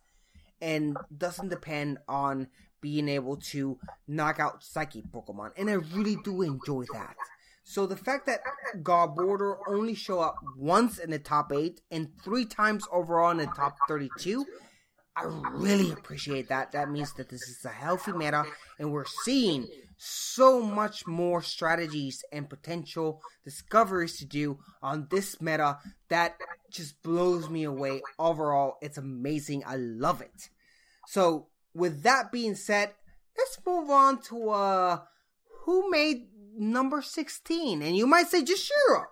and doesn't depend on being able to knock out psychic Pokemon. And I really do enjoy that. So the fact that Garbodor only show up once in the top eight and three times overall in the top thirty-two, I really appreciate that. That means that this is a healthy meta, and we're seeing so much more strategies and potential discoveries to do on this meta that just blows me away. Overall, it's amazing. I love it. So, with that being said, let's move on to uh who made number 16. And you might say, Jashiro,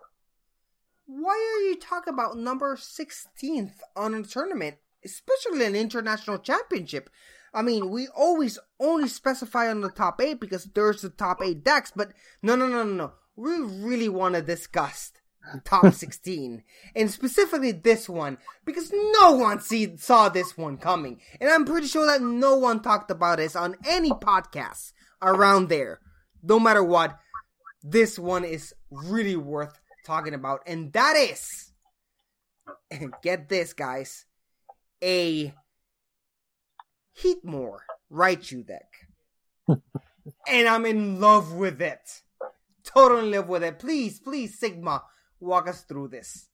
why are you talking about number 16th on a tournament, especially an international championship? I mean, we always only specify on the top eight because there's the top eight decks, but no, no, no, no, no. We really want to discuss the top 16 and specifically this one because no one see, saw this one coming. And I'm pretty sure that no one talked about this on any podcast around there. No matter what, this one is really worth talking about, and that is, and get this, guys, a Heatmor Raichu deck. and I'm in love with it. Totally in love with it. Please, please, Sigma, walk us through this.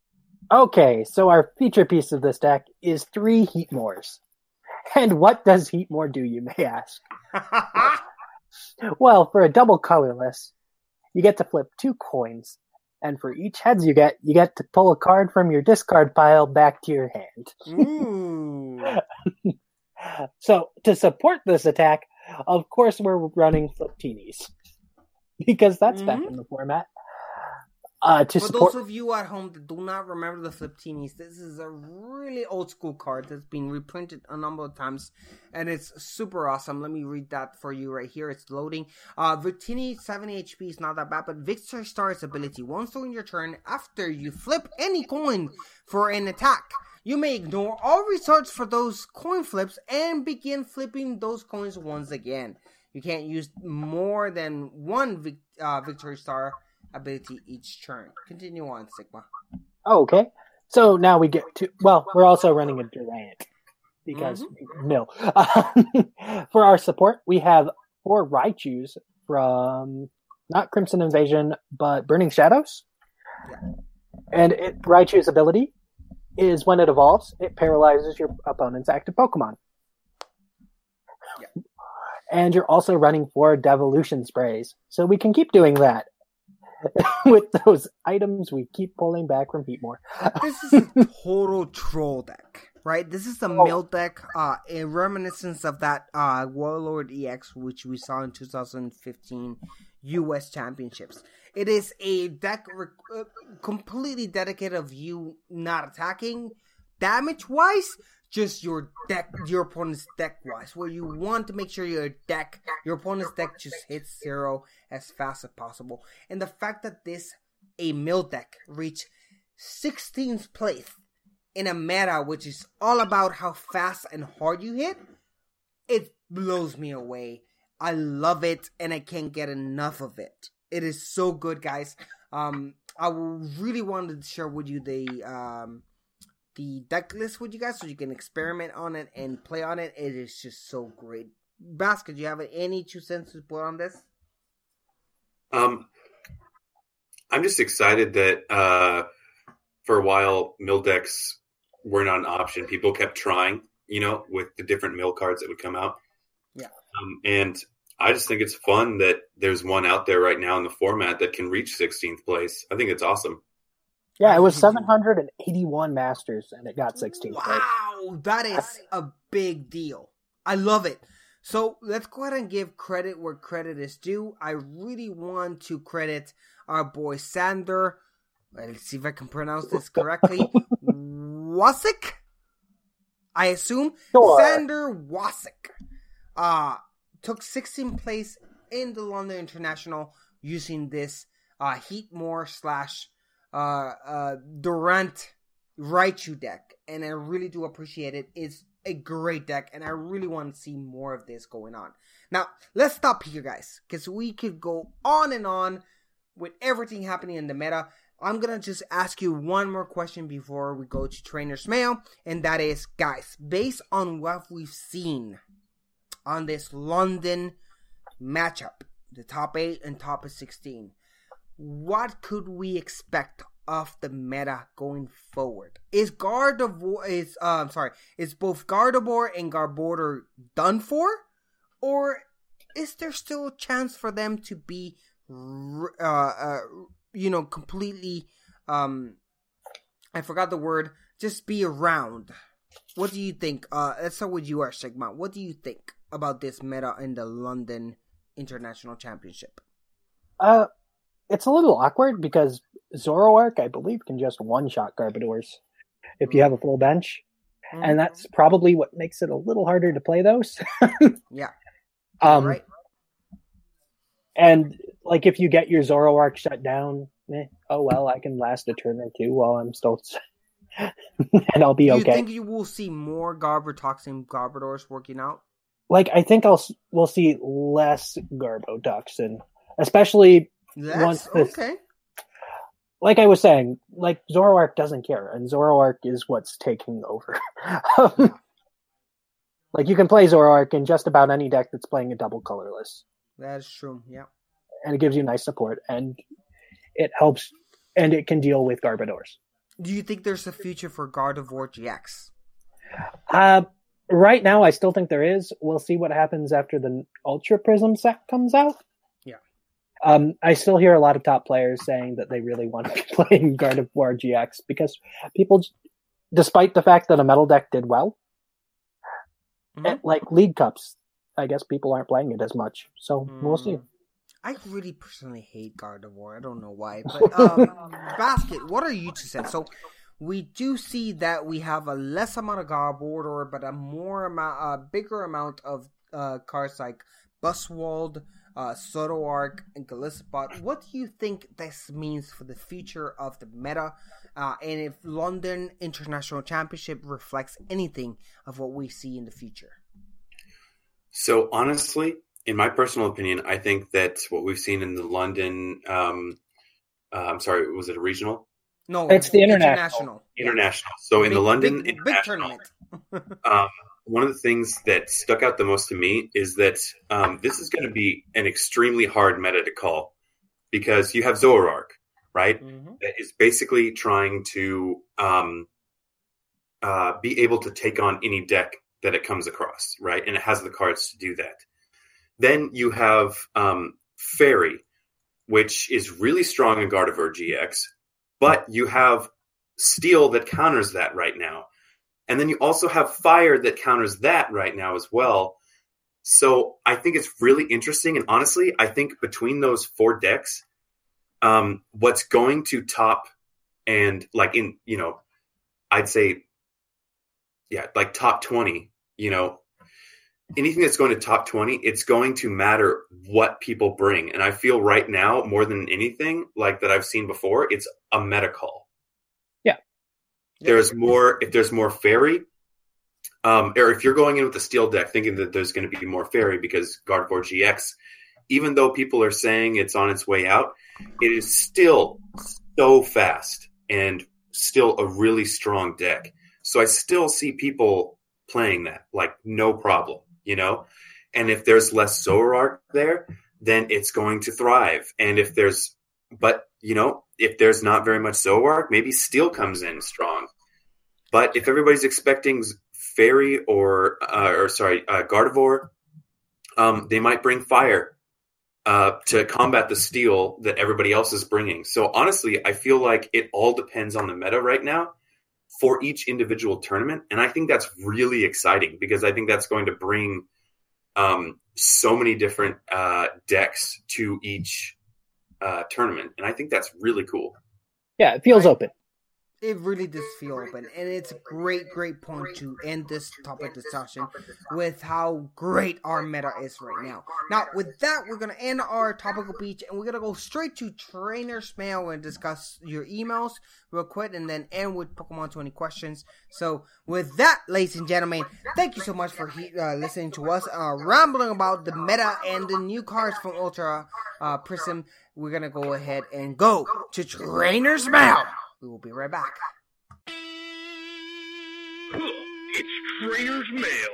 Okay, so our feature piece of this deck is three Heatmors. And what does Heatmor do, you may ask? well, for a double colorless, you get to flip two coins, and for each heads you get, you get to pull a card from your discard pile back to your hand. So to support this attack, of course we're running Fliptinis. Because that's back mm-hmm. in the format. Uh, to For support those of you at home that do not remember the Fliptinis, this is a really old school card that's been reprinted a number of times, and it's super awesome. Let me read that for you right here. It's loading. Uh, Victini 7 HP is not that bad, but Victor Star's ability. Once during your turn, after you flip any coin for an attack, you may ignore all results for those coin flips and begin flipping those coins once again. You can't use more than one vic- uh, victory star ability each turn. Continue on, Sigma. Oh, okay. So now we get to well, we're also running a Durant because mm-hmm. no. For our support, we have four Raichus from not Crimson Invasion, but Burning Shadows. And it, Raichu's ability is when it evolves, it paralyzes your opponent's active Pokemon. And you're also running four Devolution sprays, so we can keep doing that. With those items, we keep pulling back from Heatmor. This is a total troll deck, right? This is a mill deck, uh, a reminiscence of that uh, Wailord EX, which we saw in 2015 U.S. Championships. It is a deck re- uh, completely dedicated of you not attacking damage wise, just your deck, your opponent's deck wise, where you want to make sure your deck, your opponent's deck just hits zero as fast as possible. And the fact that this, a mill deck, reached 16th place in a meta which is all about how fast and hard you hit, it blows me away. I love it and I can't get enough of it. It is so good, guys. Um, I really wanted to share with you the um the deck list with you guys so you can experiment on it and play on it. It is just so great. Basket, do you have any two cents to put on this? Um, I'm just excited that uh, for a while mill decks were not an option. People kept trying, you know, with the different mill cards that would come out. Yeah. Um, and I just think it's fun that there's one out there right now in the format that can reach 16th place. I think it's awesome. Yeah, it was 781 Masters, and it got 16th place. Wow, that is a big deal. I love it. So let's go ahead and give credit where credit is due. I really want to credit our boy Sander. Let's see if I can pronounce this correctly. Wasik? I assume Sure. Sander Wasik uh, took 16th place in the London International using this uh, Heatmor slash uh, uh, Durant Raichu deck, and I really do appreciate it. It's a great deck, and I really want to see more of this going on. Now, let's stop here, guys, because we could go on and on with everything happening in the meta. I'm gonna just ask you one more question before we go to Trainer's Mail, and that is, guys, based on what we've seen on this London matchup, the top eight and top 16, what could we expect of the meta going forward? Is Gardevoir is uh, I'm sorry, is both Gardevoir and Garbodor done for, or is there still a chance for them to be, uh, uh, you know, completely um, I forgot the word, just be around? What do you think? Uh, let's start with you, Ash Sigma. What do you think about this meta in the London International Championship? Uh, it's a little awkward because Zoroark, I believe, can just one shot Garbodors if you have a full bench. And that's probably what makes it a little harder to play those. Yeah. um, right. And like if you get your Zoroark shut down, eh, oh well, I can last a turn or two while I'm still, and I'll be okay. Do you okay. think you will see more Garbotoxin Garbodors working out? Like I think I'll we'll see less Garbotoxin, especially That's once this. okay. Like I was saying, like Zoroark doesn't care, and Zoroark is what's taking over. like you can play Zoroark in just about any deck that's playing a double colorless. That's true. Yeah. and it gives you nice support and it helps and it can deal with Garbodors. Do you think there's a future for Gardevoir GX? Uh, right now, I still think there is. We'll see what happens after the Ultra Prism set comes out. Yeah. Um, I still hear a lot of top players saying that they really want to be playing Gardevoir GX because people, despite the fact that a metal deck did well, at, like League Cups, I guess people aren't playing it as much. So we'll see. I really personally hate Gardevoir. I don't know why, but um, basket. What are you two cents? So we do see that we have a less amount of Garbodor, but a more amount, a bigger amount of uh, cards like Buzzwole, uh, Zoroark, and Golisopod. What do you think this means for the future of the meta? Uh, and if London International Championship reflects anything of what we see in the future? So honestly, in my personal opinion, I think that what we've seen in the London, um, uh, I'm sorry, was it a regional? No, It's the international. International. So in Big- the London big, big international, tournament. um, one of the things that stuck out the most to me is that um, this is going to be an extremely hard meta to call because you have Zoroark, right? That is basically trying to um, uh, be able to take on any deck that it comes across, right? And it has the cards to do that. Then you have um, Fairy, which is really strong in Gardevoir GX, but you have Steel that counters that right now. And then you also have Fire that counters that right now as well. So I think it's really interesting. And honestly, I think between those four decks, um, what's going to top and like in, you know, I'd say, yeah, like top 20, you know, anything that's going to top 20, it's going to matter what people bring. And I feel right now, more than anything like that I've seen before, it's a meta call. Yeah. There's more, if there's more fairy, um, or if you're going in with a steel deck thinking that there's going to be more fairy because Gardevoir GX, even though people are saying it's on its way out, it is still so fast and still a really strong deck. So I still see people playing that like no problem, you know? And if there's less Zoroark there, then it's going to thrive. And if there's, but you know, if there's not very much Zoroark, maybe Steel comes in strong. But if everybody's expecting Fairy or, uh, or sorry, uh, Gardevoir, um, they might bring Fire uh, to combat the Steel that everybody else is bringing. So honestly, I feel like it all depends on the meta right now for each individual tournament, and I think that's really exciting because I think that's going to bring um, so many different uh, decks to each uh, tournament, and I think that's really cool. Yeah, it feels open. It really does feel open, and it's a great, great point to end this topic discussion with how great our meta is right now. Now, with that, we're gonna end our topical beach, and we're gonna go straight to trainer's mail and discuss your emails real quick, and then end with Pokemon 20 questions. So, with that, ladies and gentlemen, thank you so much for he- uh, listening to us uh, rambling about the meta and the new cards from Ultra uh, Prism. We're gonna go ahead and go to trainer's mail. We will be right back. It's Trainer's Mail.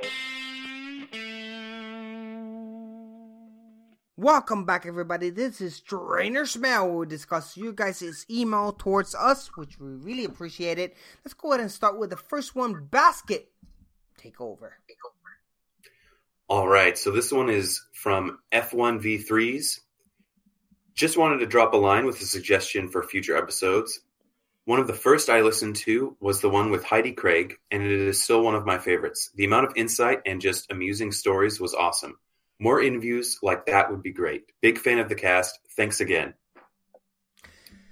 Welcome back, everybody. This is Trainer's Mail. We'll discuss you guys' email towards us, which we really appreciate it. Let's go ahead and start with the first one basket. Take over. All right, so this one is from F1V3s. Just wanted to drop a line with a suggestion for future episodes. One of the first I listened to was the one with Heidi Craig, and it is still one of my favorites. The amount of insight and just amusing stories was awesome. More interviews like that would be great. Big fan of the cast. Thanks again.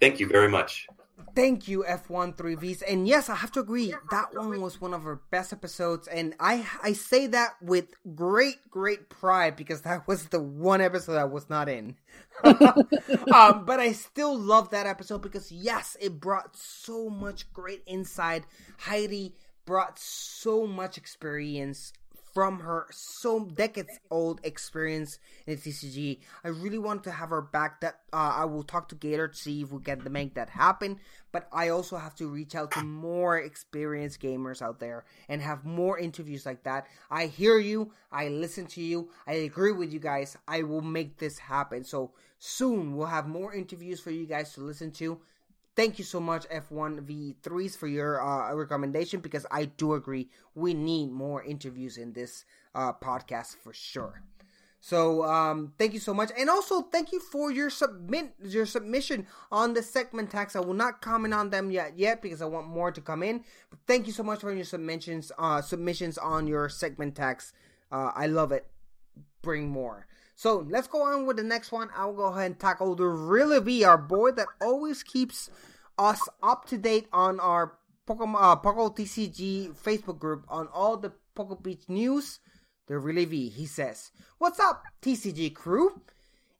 Thank you very much. Thank you, F13Vs. And yes, I have to agree, that one was one of our best episodes. And I I say that with great, great pride because that was the one episode I was not in. um, but I still love that episode because, yes, it brought so much great insight. Heidi brought so much experience from her so decades old experience in the TCG. I really want to have her back. That uh, I will talk to Gator to see if we can make that happen. But I also have to reach out to more experienced gamers out there and have more interviews like that. I hear you. I listen to you. I agree with you guys. I will make this happen. So soon we'll have more interviews for you guys to listen to. Thank you so much, F1V3s, for your uh, recommendation because I do agree we need more interviews in this uh, podcast for sure. So um, thank you so much, and also thank you for your submit your submission on the segment tax. I will not comment on them yet yet because I want more to come in. But thank you so much for your submissions uh, submissions on your segment tax. Uh, I love it. Bring more. So let's go on with the next one. I'll go ahead and tackle the Really V, our boy that always keeps us up to date on our Pokemon uh, Poco TCG Facebook group on all the PokeBeach news. The Really V, he says, "What's up, TCG crew?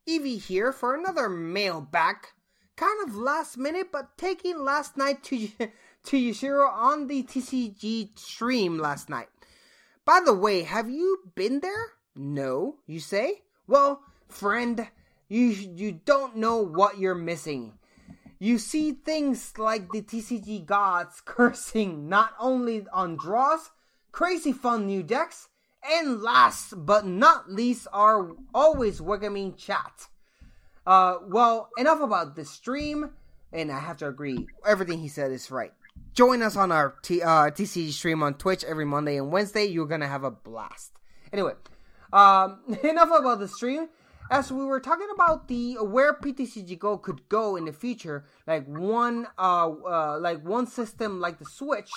Evie here for another mail back. Kind of last minute, but taking last night to to Yashiro on the TCG stream last night. By the way, have you been there? No, you say." Well, friend, you you don't know what you're missing. You see things like the TCG gods cursing not only on draws, crazy fun new decks, and last but not least, our always welcoming chat. Uh, well, enough about the stream, and I have to agree, everything he said is right. Join us on our T- uh, TCG stream on Twitch every Monday and Wednesday. You're gonna have a blast. Anyway, um, enough about the stream. As we were talking about the where PTCG Go could go in the future, like one uh, uh like one system like the Switch,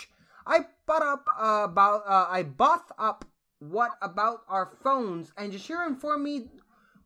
I bought up uh, about uh, I bought up what about our phones and Jashir informed me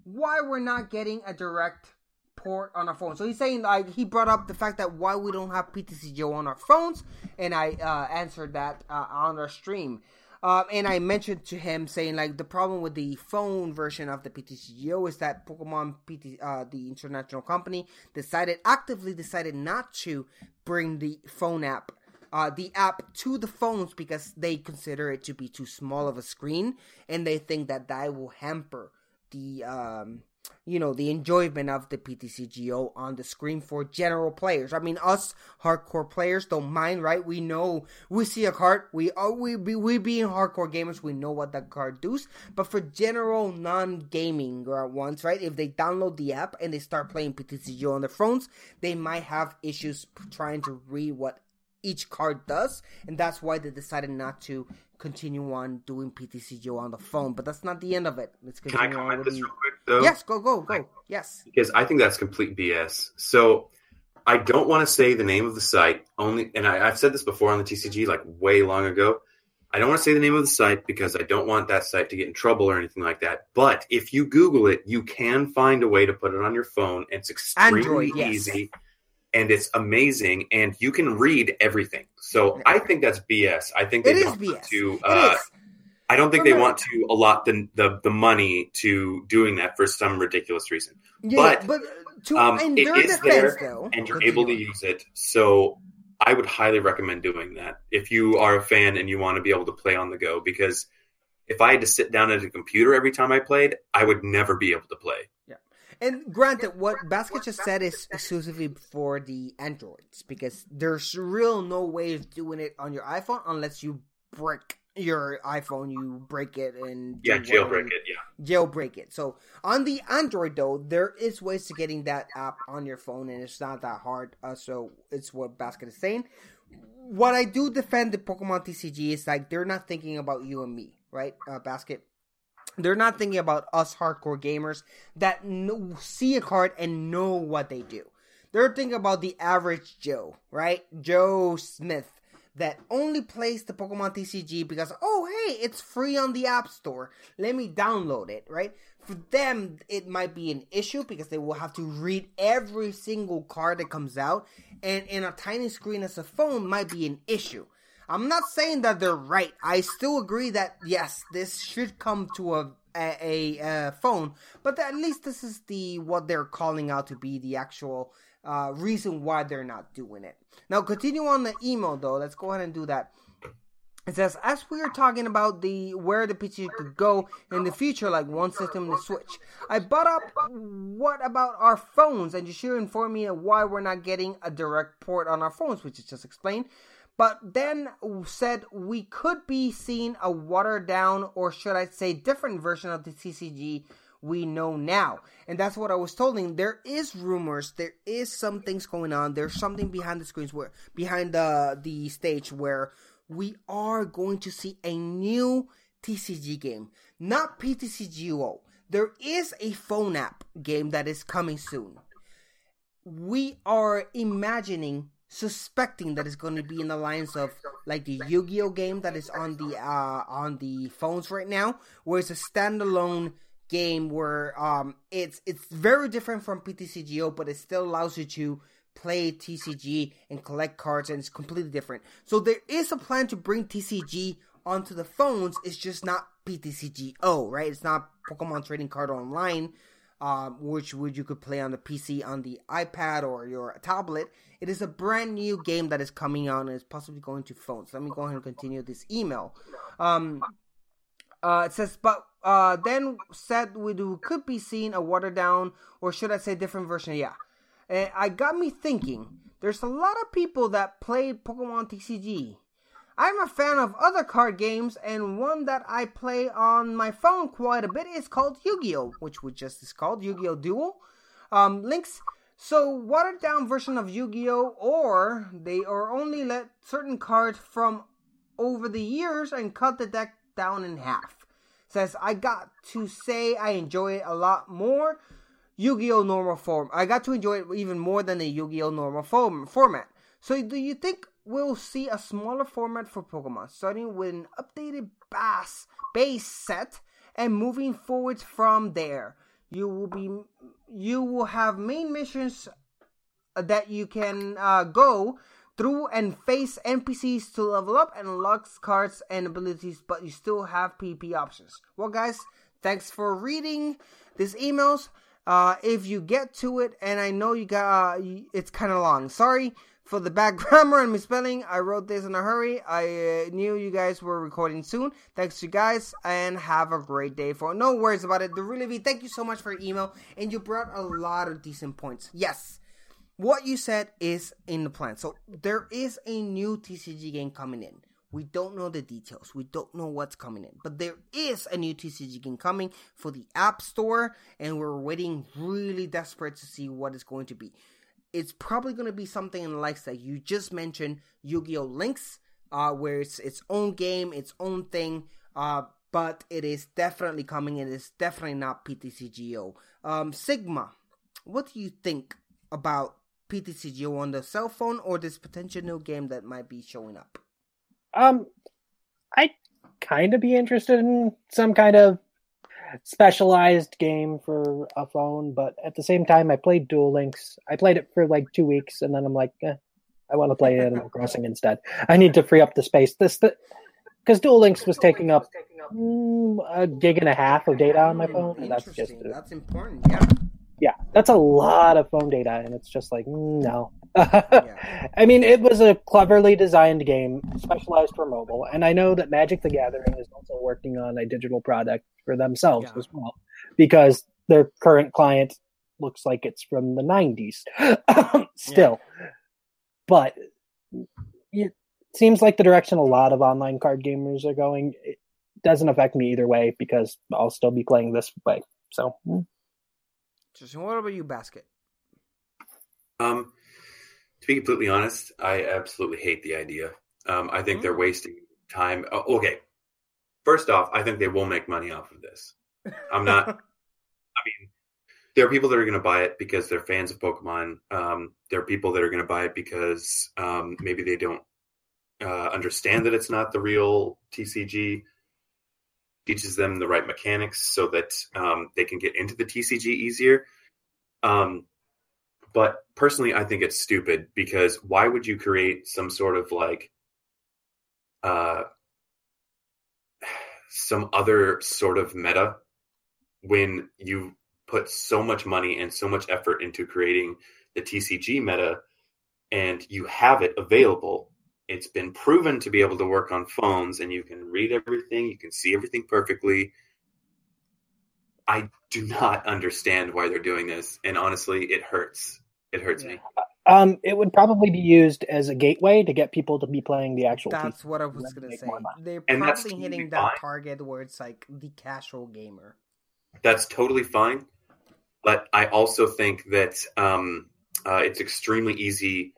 why we're not getting a direct port on our phone. So he's saying like he brought up the fact that why we don't have PTCGO on our phones, and I uh, answered that uh, on our stream. Um, and I mentioned to him saying like the problem with the phone version of the PTCGO is that Pokemon PT, uh, the international company, decided actively decided not to bring the phone app, uh, the app to the phones because they consider it to be too small of a screen, and they think that that will hamper the um, you know the enjoyment of the PTCGO on the screen for general players. I mean, us hardcore players don't mind, right? We know we see a card, we are we be we being hardcore gamers, we know what that card does. But for general non-gaming ones, right? If they download the app and they start playing PTCGO on their phones, they might have issues trying to read what each card does, and that's why they decided not to continue on doing PTCGO on the phone. But that's not the end of it. Let's Can I continue on this real quick though? Yes, go, go, go. Yes. because I think that's complete BS. So I don't want to say the name of the site only, and I, I've said this before on the TCG like way long ago. I don't want to say the name of the site because I don't want that site to get in trouble or anything like that. But if you Google it, you can find a way to put it on your phone. It's extremely Android, yes. easy and it's amazing, and you can read everything. So I think that's BS. I think they It is don't want BS. to. Uh, is. I don't think they want to allot the, the the money to doing that for some ridiculous reason. Yeah, but but to um, in it their is defense, there, though, and you're able to use it. So I would highly recommend doing that if you are a fan and you want to be able to play on the go. Because if I had to sit down at a computer every time I played, I would never be able to play. Yeah. And granted, what Basket just said is exclusively for the Androids because there's real no way of doing it on your iPhone unless you break your iPhone, you break it and Yeah, jailbreak it. Yeah. jailbreak it. So on the Android though, there is ways to getting that app on your phone, and it's not that hard. Uh, so it's what Basket is saying. What I do defend the Pokemon TCG is like they're not thinking about you and me, right? Uh, Basket. They're not thinking about us hardcore gamers that know, see a card and know what they do. They're thinking about the average Joe, right? Joe Smith that only plays the Pokemon TCG because oh hey, it's free on the App Store. Let me download it, right? For them, it might be an issue because they will have to read every single card that comes out, and in a tiny screen as a phone might be an issue. I'm not saying that they're right. I still agree that yes, this should come to a a, a, phone, but at least this is the what they're calling out to be the actual uh, reason why they're not doing it. Now, continue on the email though. Let's go ahead and do that. It says, as we are talking about the where the PC could go in the future, like one system the Switch, I brought up what about our phones, and you should inform me why we're not getting a direct port on our phones, which is just explained. But then said we could be seeing a watered down, or should I say, different version of the TCG we know now. And that's what I was him. There is rumors, there is some things going on. There's something behind the screens where behind the the stage where we are going to see a new TCG game, not PTCGO. There is a phone app game that is coming soon. We are imagining suspecting that it's going to be in the lines of like the Yu-Gi-Oh game that is on the uh on the phones right now, where it's a standalone game where um it's it's very different from PTCGO, but it still allows you to play TCG and collect cards, and it's completely different. So there is a plan to bring TCG onto the phones. It's just not PTCGO, right? It's not Pokemon Trading Card Online um, which would you could play on the PC, on the iPad, or your tablet. It is a brand new game that is coming out and is possibly going to phones. Let me go ahead and continue this email. Um, uh, it says, but uh, then said we do, could be seen a watered down, or should I say, different version. Yeah, and I got me thinking. There's a lot of people that play Pokemon TCG. I'm a fan of other card games, and one that I play on my phone quite a bit is called Yu-Gi-Oh, which we just is called Yu-Gi-Oh Duel. Um, links. So watered down version of Yu-Gi-Oh, or they are only let certain cards from over the years and cut the deck down in half. Says I got to say I enjoy it a lot more. Yu-Gi-Oh normal form. I got to enjoy it even more than the Yu-Gi-Oh normal form format. So do you think we'll see a smaller format for Pokemon, starting with an updated base base set and moving forwards from there? You will be you will have main missions that you can uh, go through and face NPCs to level up and unlock cards and abilities, but you still have PP options. Well, guys, thanks for reading these emails. Uh, if you get to it, and I know you got, uh, it's kind of long. Sorry for the bad grammar and misspelling. I wrote this in a hurry. I uh, knew you guys were recording soon. Thanks, you guys, and have a great day. For no worries about it. The really. Thank you so much for your email, and you brought a lot of decent points. Yes, what you said is in the plan. So there is a new TCG game coming in. We don't know the details. We don't know what's coming in. But there is a new TCG game coming for the App Store, and we're waiting really desperate to see what it's going to be. It's probably going to be something in the likes that you just mentioned, Yu-Gi-Oh! Links, uh, where it's its own game, its own thing. Uh, but it is definitely coming. It is definitely not PTCGO. Um, Sigma, what do you think about PTCGO on the cell phone or this potential new game that might be showing up? Um, I'd kind of be interested in some kind of specialized game for a phone, but at the same time, I played Duel Links. I played it for like two weeks, and then I'm like, eh, I want to play Animal Crossing instead. I need to free up the space. This because Duel Links was taking up mm, a gig and a half of data on my phone, and that's just that's important. Yeah, that's a lot of phone data, and it's just like no. I mean, it was a cleverly designed game, specialized for mobile, and I know that Magic the Gathering is also working on a digital product for themselves yeah. as well, because their current client looks like it's from the '90s still. Yeah. But it seems like the direction a lot of online card gamers are going. It doesn't affect me either way because I'll still be playing this way. So. Hmm. Mm. what about you, Basket? Um, to be completely honest, I absolutely hate the idea. Um, I think mm-hmm. they're wasting time. Oh, okay, first off, I think they will make money off of this. I'm not. I mean, there are people that are going to buy it because they're fans of Pokemon. Um, there are people that are going to buy it because um, maybe they don't uh, understand that it's not the real TCG. Teaches them the right mechanics so that um, they can get into the TCG easier. Um, but personally, I think it's stupid because why would you create some sort of like uh, some other sort of meta when you put so much money and so much effort into creating the TCG meta and you have it available. It's been proven to be able to work on phones and you can read everything, you can see everything perfectly. I do not understand why they're doing this, and honestly, it hurts. It hurts yeah. me. Um, it would probably be used as a gateway to get people to be playing the actual. That's what I was gonna say. They're and probably hitting that fine. target where it's like the casual gamer. That's totally fine, but I also think that um, uh, it's extremely easy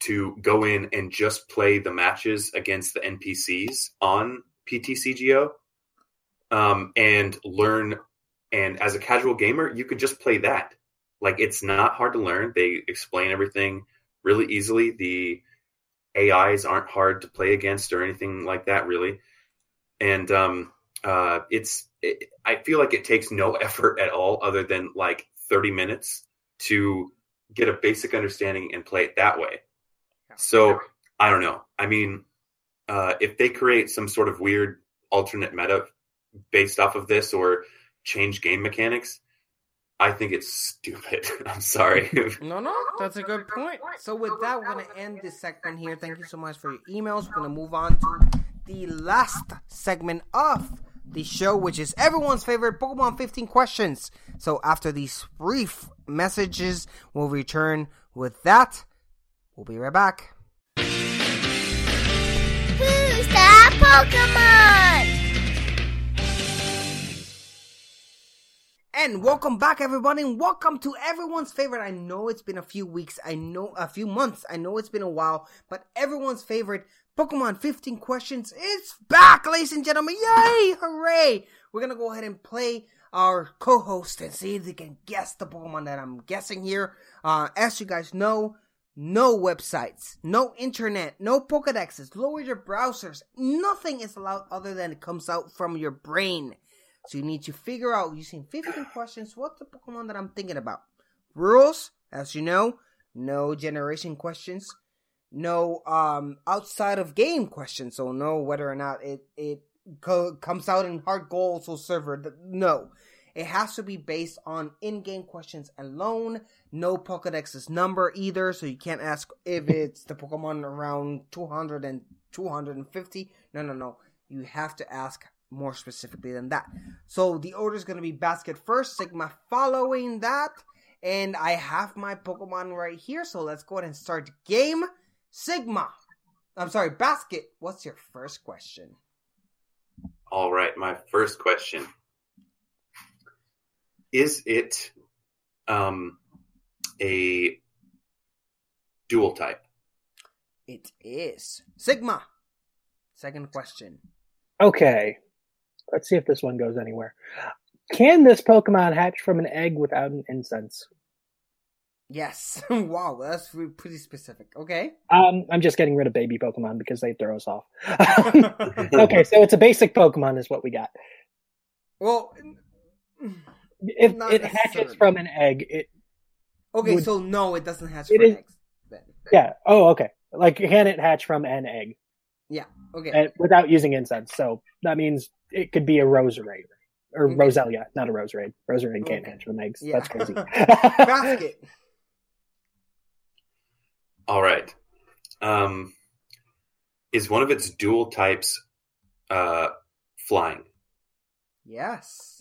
to go in and just play the matches against the NPCs on PTCGO um, and learn. And as a casual gamer, you could just play that like it's not hard to learn. They explain everything really easily. The AIs aren't hard to play against or anything like that, really. And um, uh, it's it, I feel like it takes no effort at all, other than like thirty minutes to get a basic understanding and play it that way. So I don't know. I mean, uh, if they create some sort of weird alternate meta based off of this or change game mechanics, I think it's stupid. I'm sorry. no, no, that's a good point. So with that, we're gonna end this segment here. Thank you so much for your emails. We're gonna move on to the last segment of the show which is everyone's favorite Pokemon 15 questions. So after these brief messages, we'll return with that. We'll be right back. Who's that Pokemon? And welcome back, everybody, and welcome to everyone's favorite. I know it's been a few weeks, I know a few months, I know it's been a while, but everyone's favorite Pokemon 15 questions is back, ladies and gentlemen. Yay! Hooray! We're gonna go ahead and play our co-host and see if they can guess the Pokemon that I'm guessing here. Uh, as you guys know, no websites, no internet, no Pokedexes, lower your browsers. Nothing is allowed other than it comes out from your brain. So you need to figure out using 15 questions what's the Pokemon that I'm thinking about. Rules, as you know, no generation questions, no um outside of game questions. So no whether or not it it co- comes out in hard goals or server. No, it has to be based on in-game questions alone. No Pokedex's number either, so you can't ask if it's the Pokemon around 200 and 250. No, no, no. You have to ask more specifically than that. So the order is going to be Basket first, Sigma following that, and I have my Pokemon right here. So let's go ahead and start game. Sigma, I'm sorry, Basket. What's your first question? All right, my first question is it um, a dual type? It is Sigma. Second question. Okay. Let's see if this one goes anywhere. Can this Pokemon hatch from an egg without an incense? Yes. wow, that's pretty specific. Okay. Um, I'm just getting rid of baby Pokemon because they throw us off. okay, so it's a basic Pokemon, is what we got. Well, If Not it hatches from an egg, it okay, Would- so no, it doesn't hatch It from is- eggs. Then. yeah. Oh, okay. Like can it hatch from an egg Yeah. Okay. and, without using incense? So that means it could be a Roserade or Okay. Roselia, not a Roserade. Roserade can't Okay. hatch from eggs. Yeah. That's crazy. Basket. All right. Um, is one of its dual types uh, flying? Yes.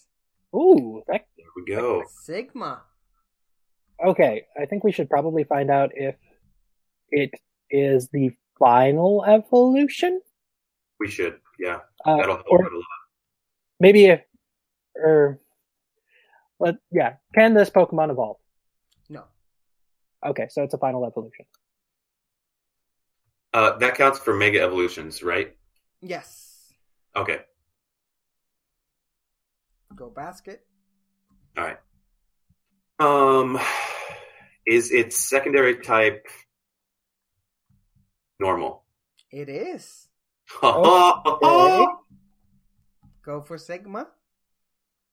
Ooh, that, There we go. Sigma. okay. I think we should probably find out if it is the final evolution. We should, yeah. Uh, That'll help or a lot. maybe if, or, let, yeah. Can this Pokemon evolve? No. Okay, so it's a final evolution. Uh, that counts for mega evolutions, right? Yes. Okay. Go basket. All right. Um, is its secondary type normal? It is. Okay. Go for Sigma.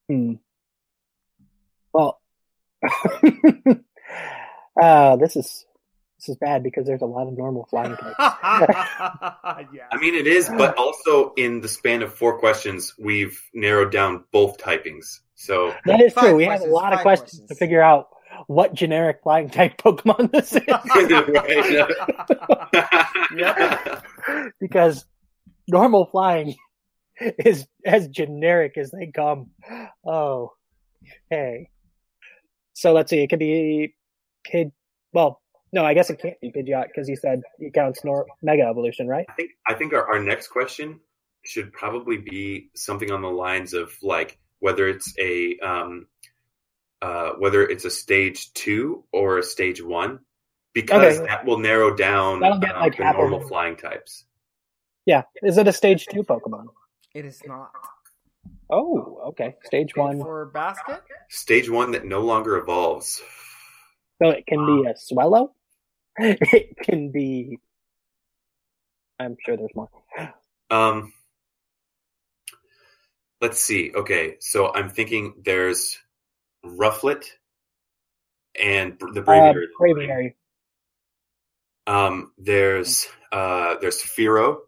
Hmm. Well, uh, this is this is bad because there's a lot of normal flying types. yeah. I mean, it is, but also in the span of four questions, we've narrowed down both typings. So That is Five true. We have a lot of five questions, to figure out what generic flying type Pokemon this is. Yep. because normal flying is as generic as they come. Oh, hey. So let's see. It could be Pid. Well, no, I guess it can't be Pidgeot because he said he counts nor- Mega Evolution, right? I think I think our, our next question should probably be something on the lines of like whether it's a um, uh, whether it's a stage two or a stage one, because Okay. that will narrow down That'll get, um, like, the normal them. flying types. Yeah. Is it a Stage Two Pokemon? It is not. Oh, okay. Stage One. for basket. Stage one that no longer evolves. So it can be a Swellow. It can be. I'm sure there's more. Um, let's see. Okay, so I'm thinking there's Rufflet and the Uh, Braviary. Braviary. Um, there's uh, there's Fearow.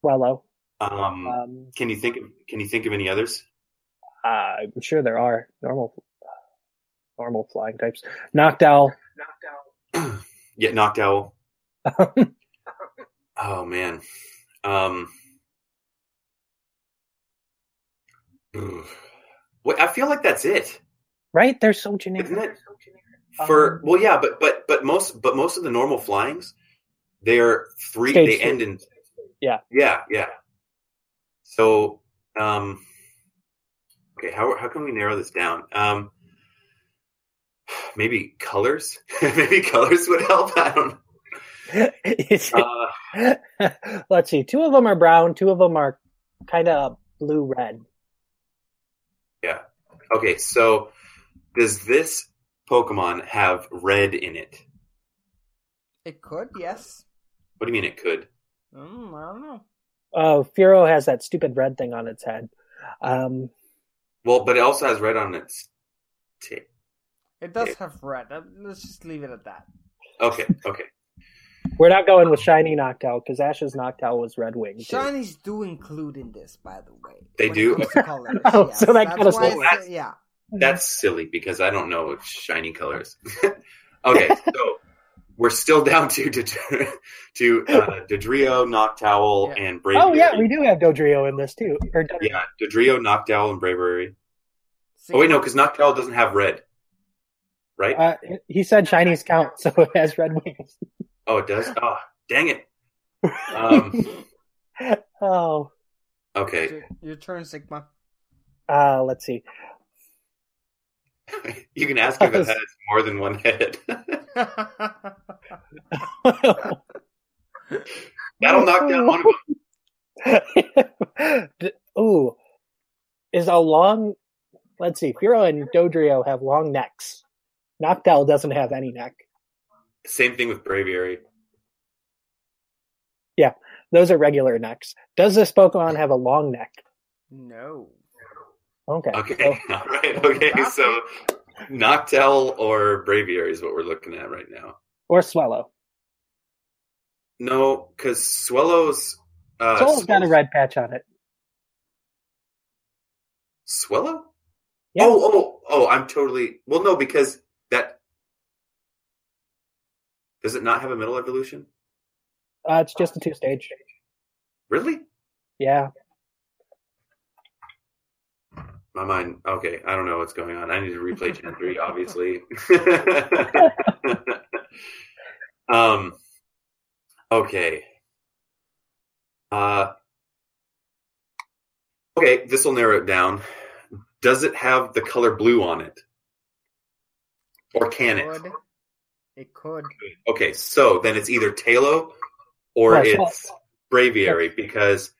Swellow. Um, Um, can you think of Can you think of any others? uh, I'm sure there are normal, normal flying types. Noctowl. Yeah, Noctowl. Oh man. Um, Wait, I feel like that's it, right? They're so generic. isn't it? For Um, well, yeah, but but but most but most of the normal flyings, they're three. Stage they two. end in Yeah. yeah, yeah. So, um, okay, how how can we narrow this down? Um, maybe colors. maybe colors would help. I don't. It's- Uh, Let's see. Two of them are brown. Two of them are kind of blue red. yeah. Okay, so does this Pokemon have red in it? It could, yes. What do you mean it could? Mm, I don't know. Oh, Fearow has that stupid red thing on its head. Um, Well, but it also has red on its tail. It does have red. Let's just leave it at that. Okay, okay. we're not going with shiny Noctowl because Ash's Noctowl was red wing. too. Shinies do include in this, by the way. They do? It comes to colors. Oh, yes. so that That's kinda why slows- yeah. That's silly because I don't know shiny colors. okay, so we're still down to to, to uh, Dodrio, Noctowl, and Braviary. Oh yeah, we do have Dodrio in this too. Or Dod- Yeah, Dodrio, Noctowl, and Braviary. Oh wait, no, because Noctowl doesn't have red, right? Uh, he said shinies count, so it has red wings. oh, it does. Oh, dang it. Um, Oh, okay, Your, your turn, Sigma. uh, let's see. you can ask if it has more than one head. That'll knock down one of them. Ooh, is a long. Let's see. Fearow and Dodrio have long necks. Noctowl doesn't have any neck. Same thing with Braviary. Yeah, those are regular necks. Does this Pokemon have a long neck? no. Okay. Okay, all right. Okay, so Noctowl or Braviary is what we're looking at right now. Or Swallow. No, because Swellow's uh, Swallow's got a red patch on it. Swellow? Yeah. Oh, oh, oh! I'm totally well. No, because that does it not have a middle evolution? Uh, it's just a two stage. Really? Yeah. My mind. Okay, I don't know what's going on. I need to replay Gen three, obviously. um. Okay. Uh. Okay, this will narrow it down. Does it have the color blue on it, or can it? Could. It could. Okay, so then it's either Talo or Right, so- it's Braviary because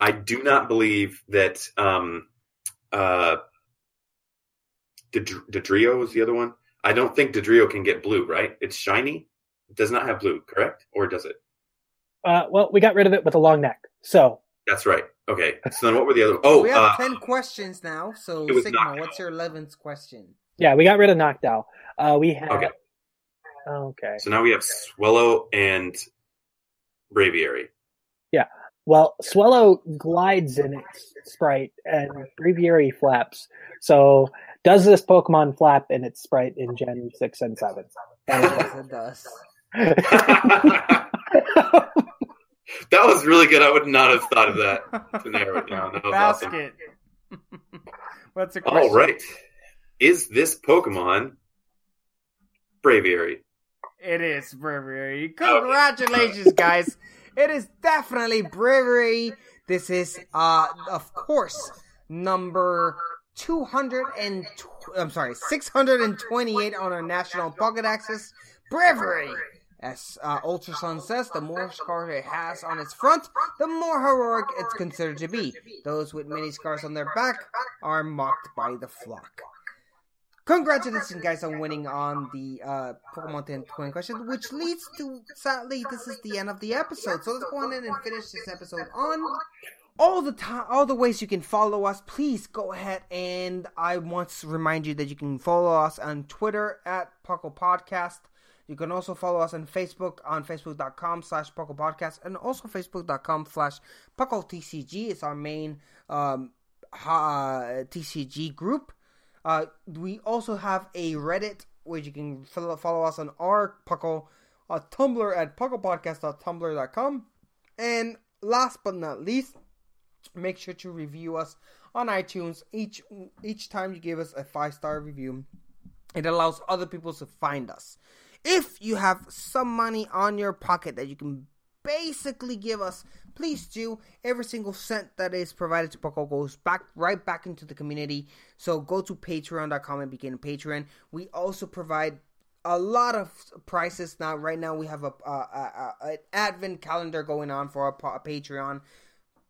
I do not believe that um uh Ded- Dodrio is the other one. I don't think Dodrio can get blue, right? It's shiny. It does not have blue, correct? Or does it? Uh, well, we got rid of it with a long neck. So, That's right. Okay. So then what were the other Oh, we have uh, ten questions now. So Sigma, what's your eleventh question? Yeah, we got rid of Noctowl. Uh, we have. Okay. Okay. so now we have Swellow and Braviary. Yeah. Well, Swallow glides in its sprite, and Braviary flaps. So, does this Pokemon flap in its sprite in Gen 6 and 7? Yes, it does. That was really good. I would not have thought of that to narrow it down. That was awesome. Basket. what's the question? All right. Is this Pokemon Braviary? It is Braviary. Congratulations, guys. It is definitely Braviary. This is, uh, of course, number 200 and, tw- I'm sorry, 628 on our national pocket access. Braviary. As uh, Ultra Sun says, the more scars it has on its front, the more heroic it's considered to be. Those with many scars on their back are mocked by the flock. Congratulations, guys, on winning on the uh, Pokemon 10 20 question, which leads to, sadly, this is the end of the episode. So let's go on in and finish this episode on all the time, all the ways you can follow us. Please go ahead and I want to remind you that you can follow us on Twitter at Puckle Podcast. You can also follow us on Facebook on facebook.com slash Puckle Podcast and also facebook.com slash Puckle TCG. It's our main um, ha- TCG group. Uh, we also have a Reddit where you can follow, us on our Puckle uh, Tumblr at pucklepodcast.tumblr.com. And last but not least, Make sure to review us on iTunes. Each each time you give us a five star review, it allows other people to find us. If you have some money on your pocket that you can basically give us, please do. Every single cent that is provided to Puckle goes back right back into the community. So go to patreon.com and begin a Patreon. We also provide a lot of prices now. Right now, we have a, a, a, a an advent calendar going on for our, our Patreon.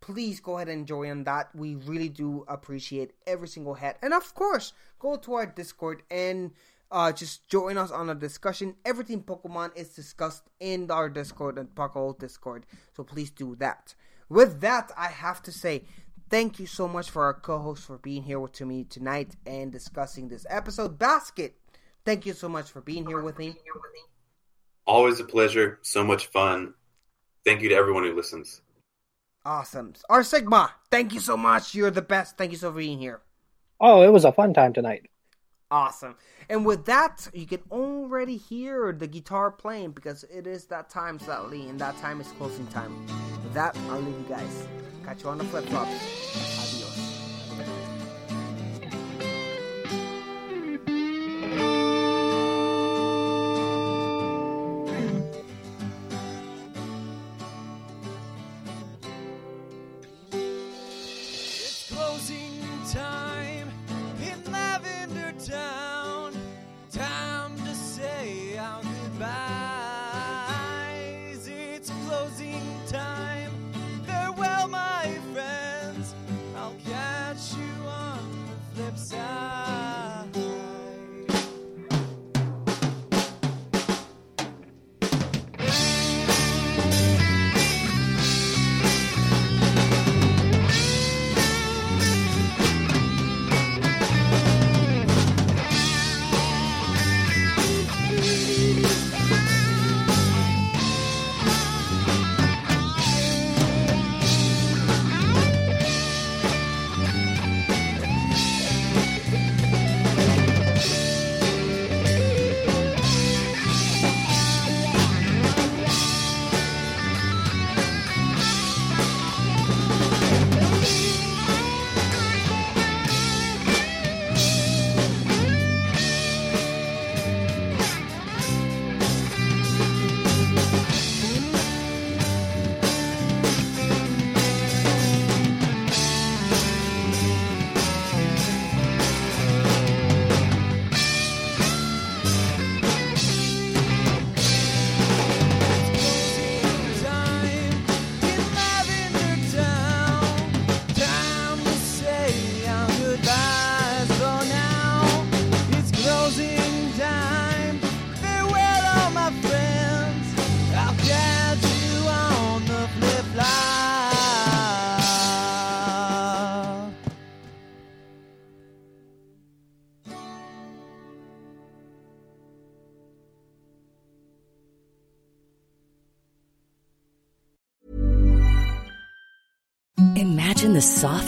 Please go ahead and join that. We really do appreciate every single head. And of course, go to our Discord and uh, just join us on a discussion. Everything Pokemon is discussed in our Discord and Puckle Discord. So please do that. With that, I have to say thank you so much for our co-host for being here with me tonight and discussing this episode. Basket, thank you so much for being here with me. Always a pleasure. So much fun. Thank you to everyone who listens. Awesome. Our Sigma, thank you so much. You're the best. Thank you so for being here. Oh, it was a fun time tonight. Awesome. And with that, you can already hear the guitar playing because it is that time, sadly, and that time is closing time. With that, I'll leave you guys. Catch you on the flip flops.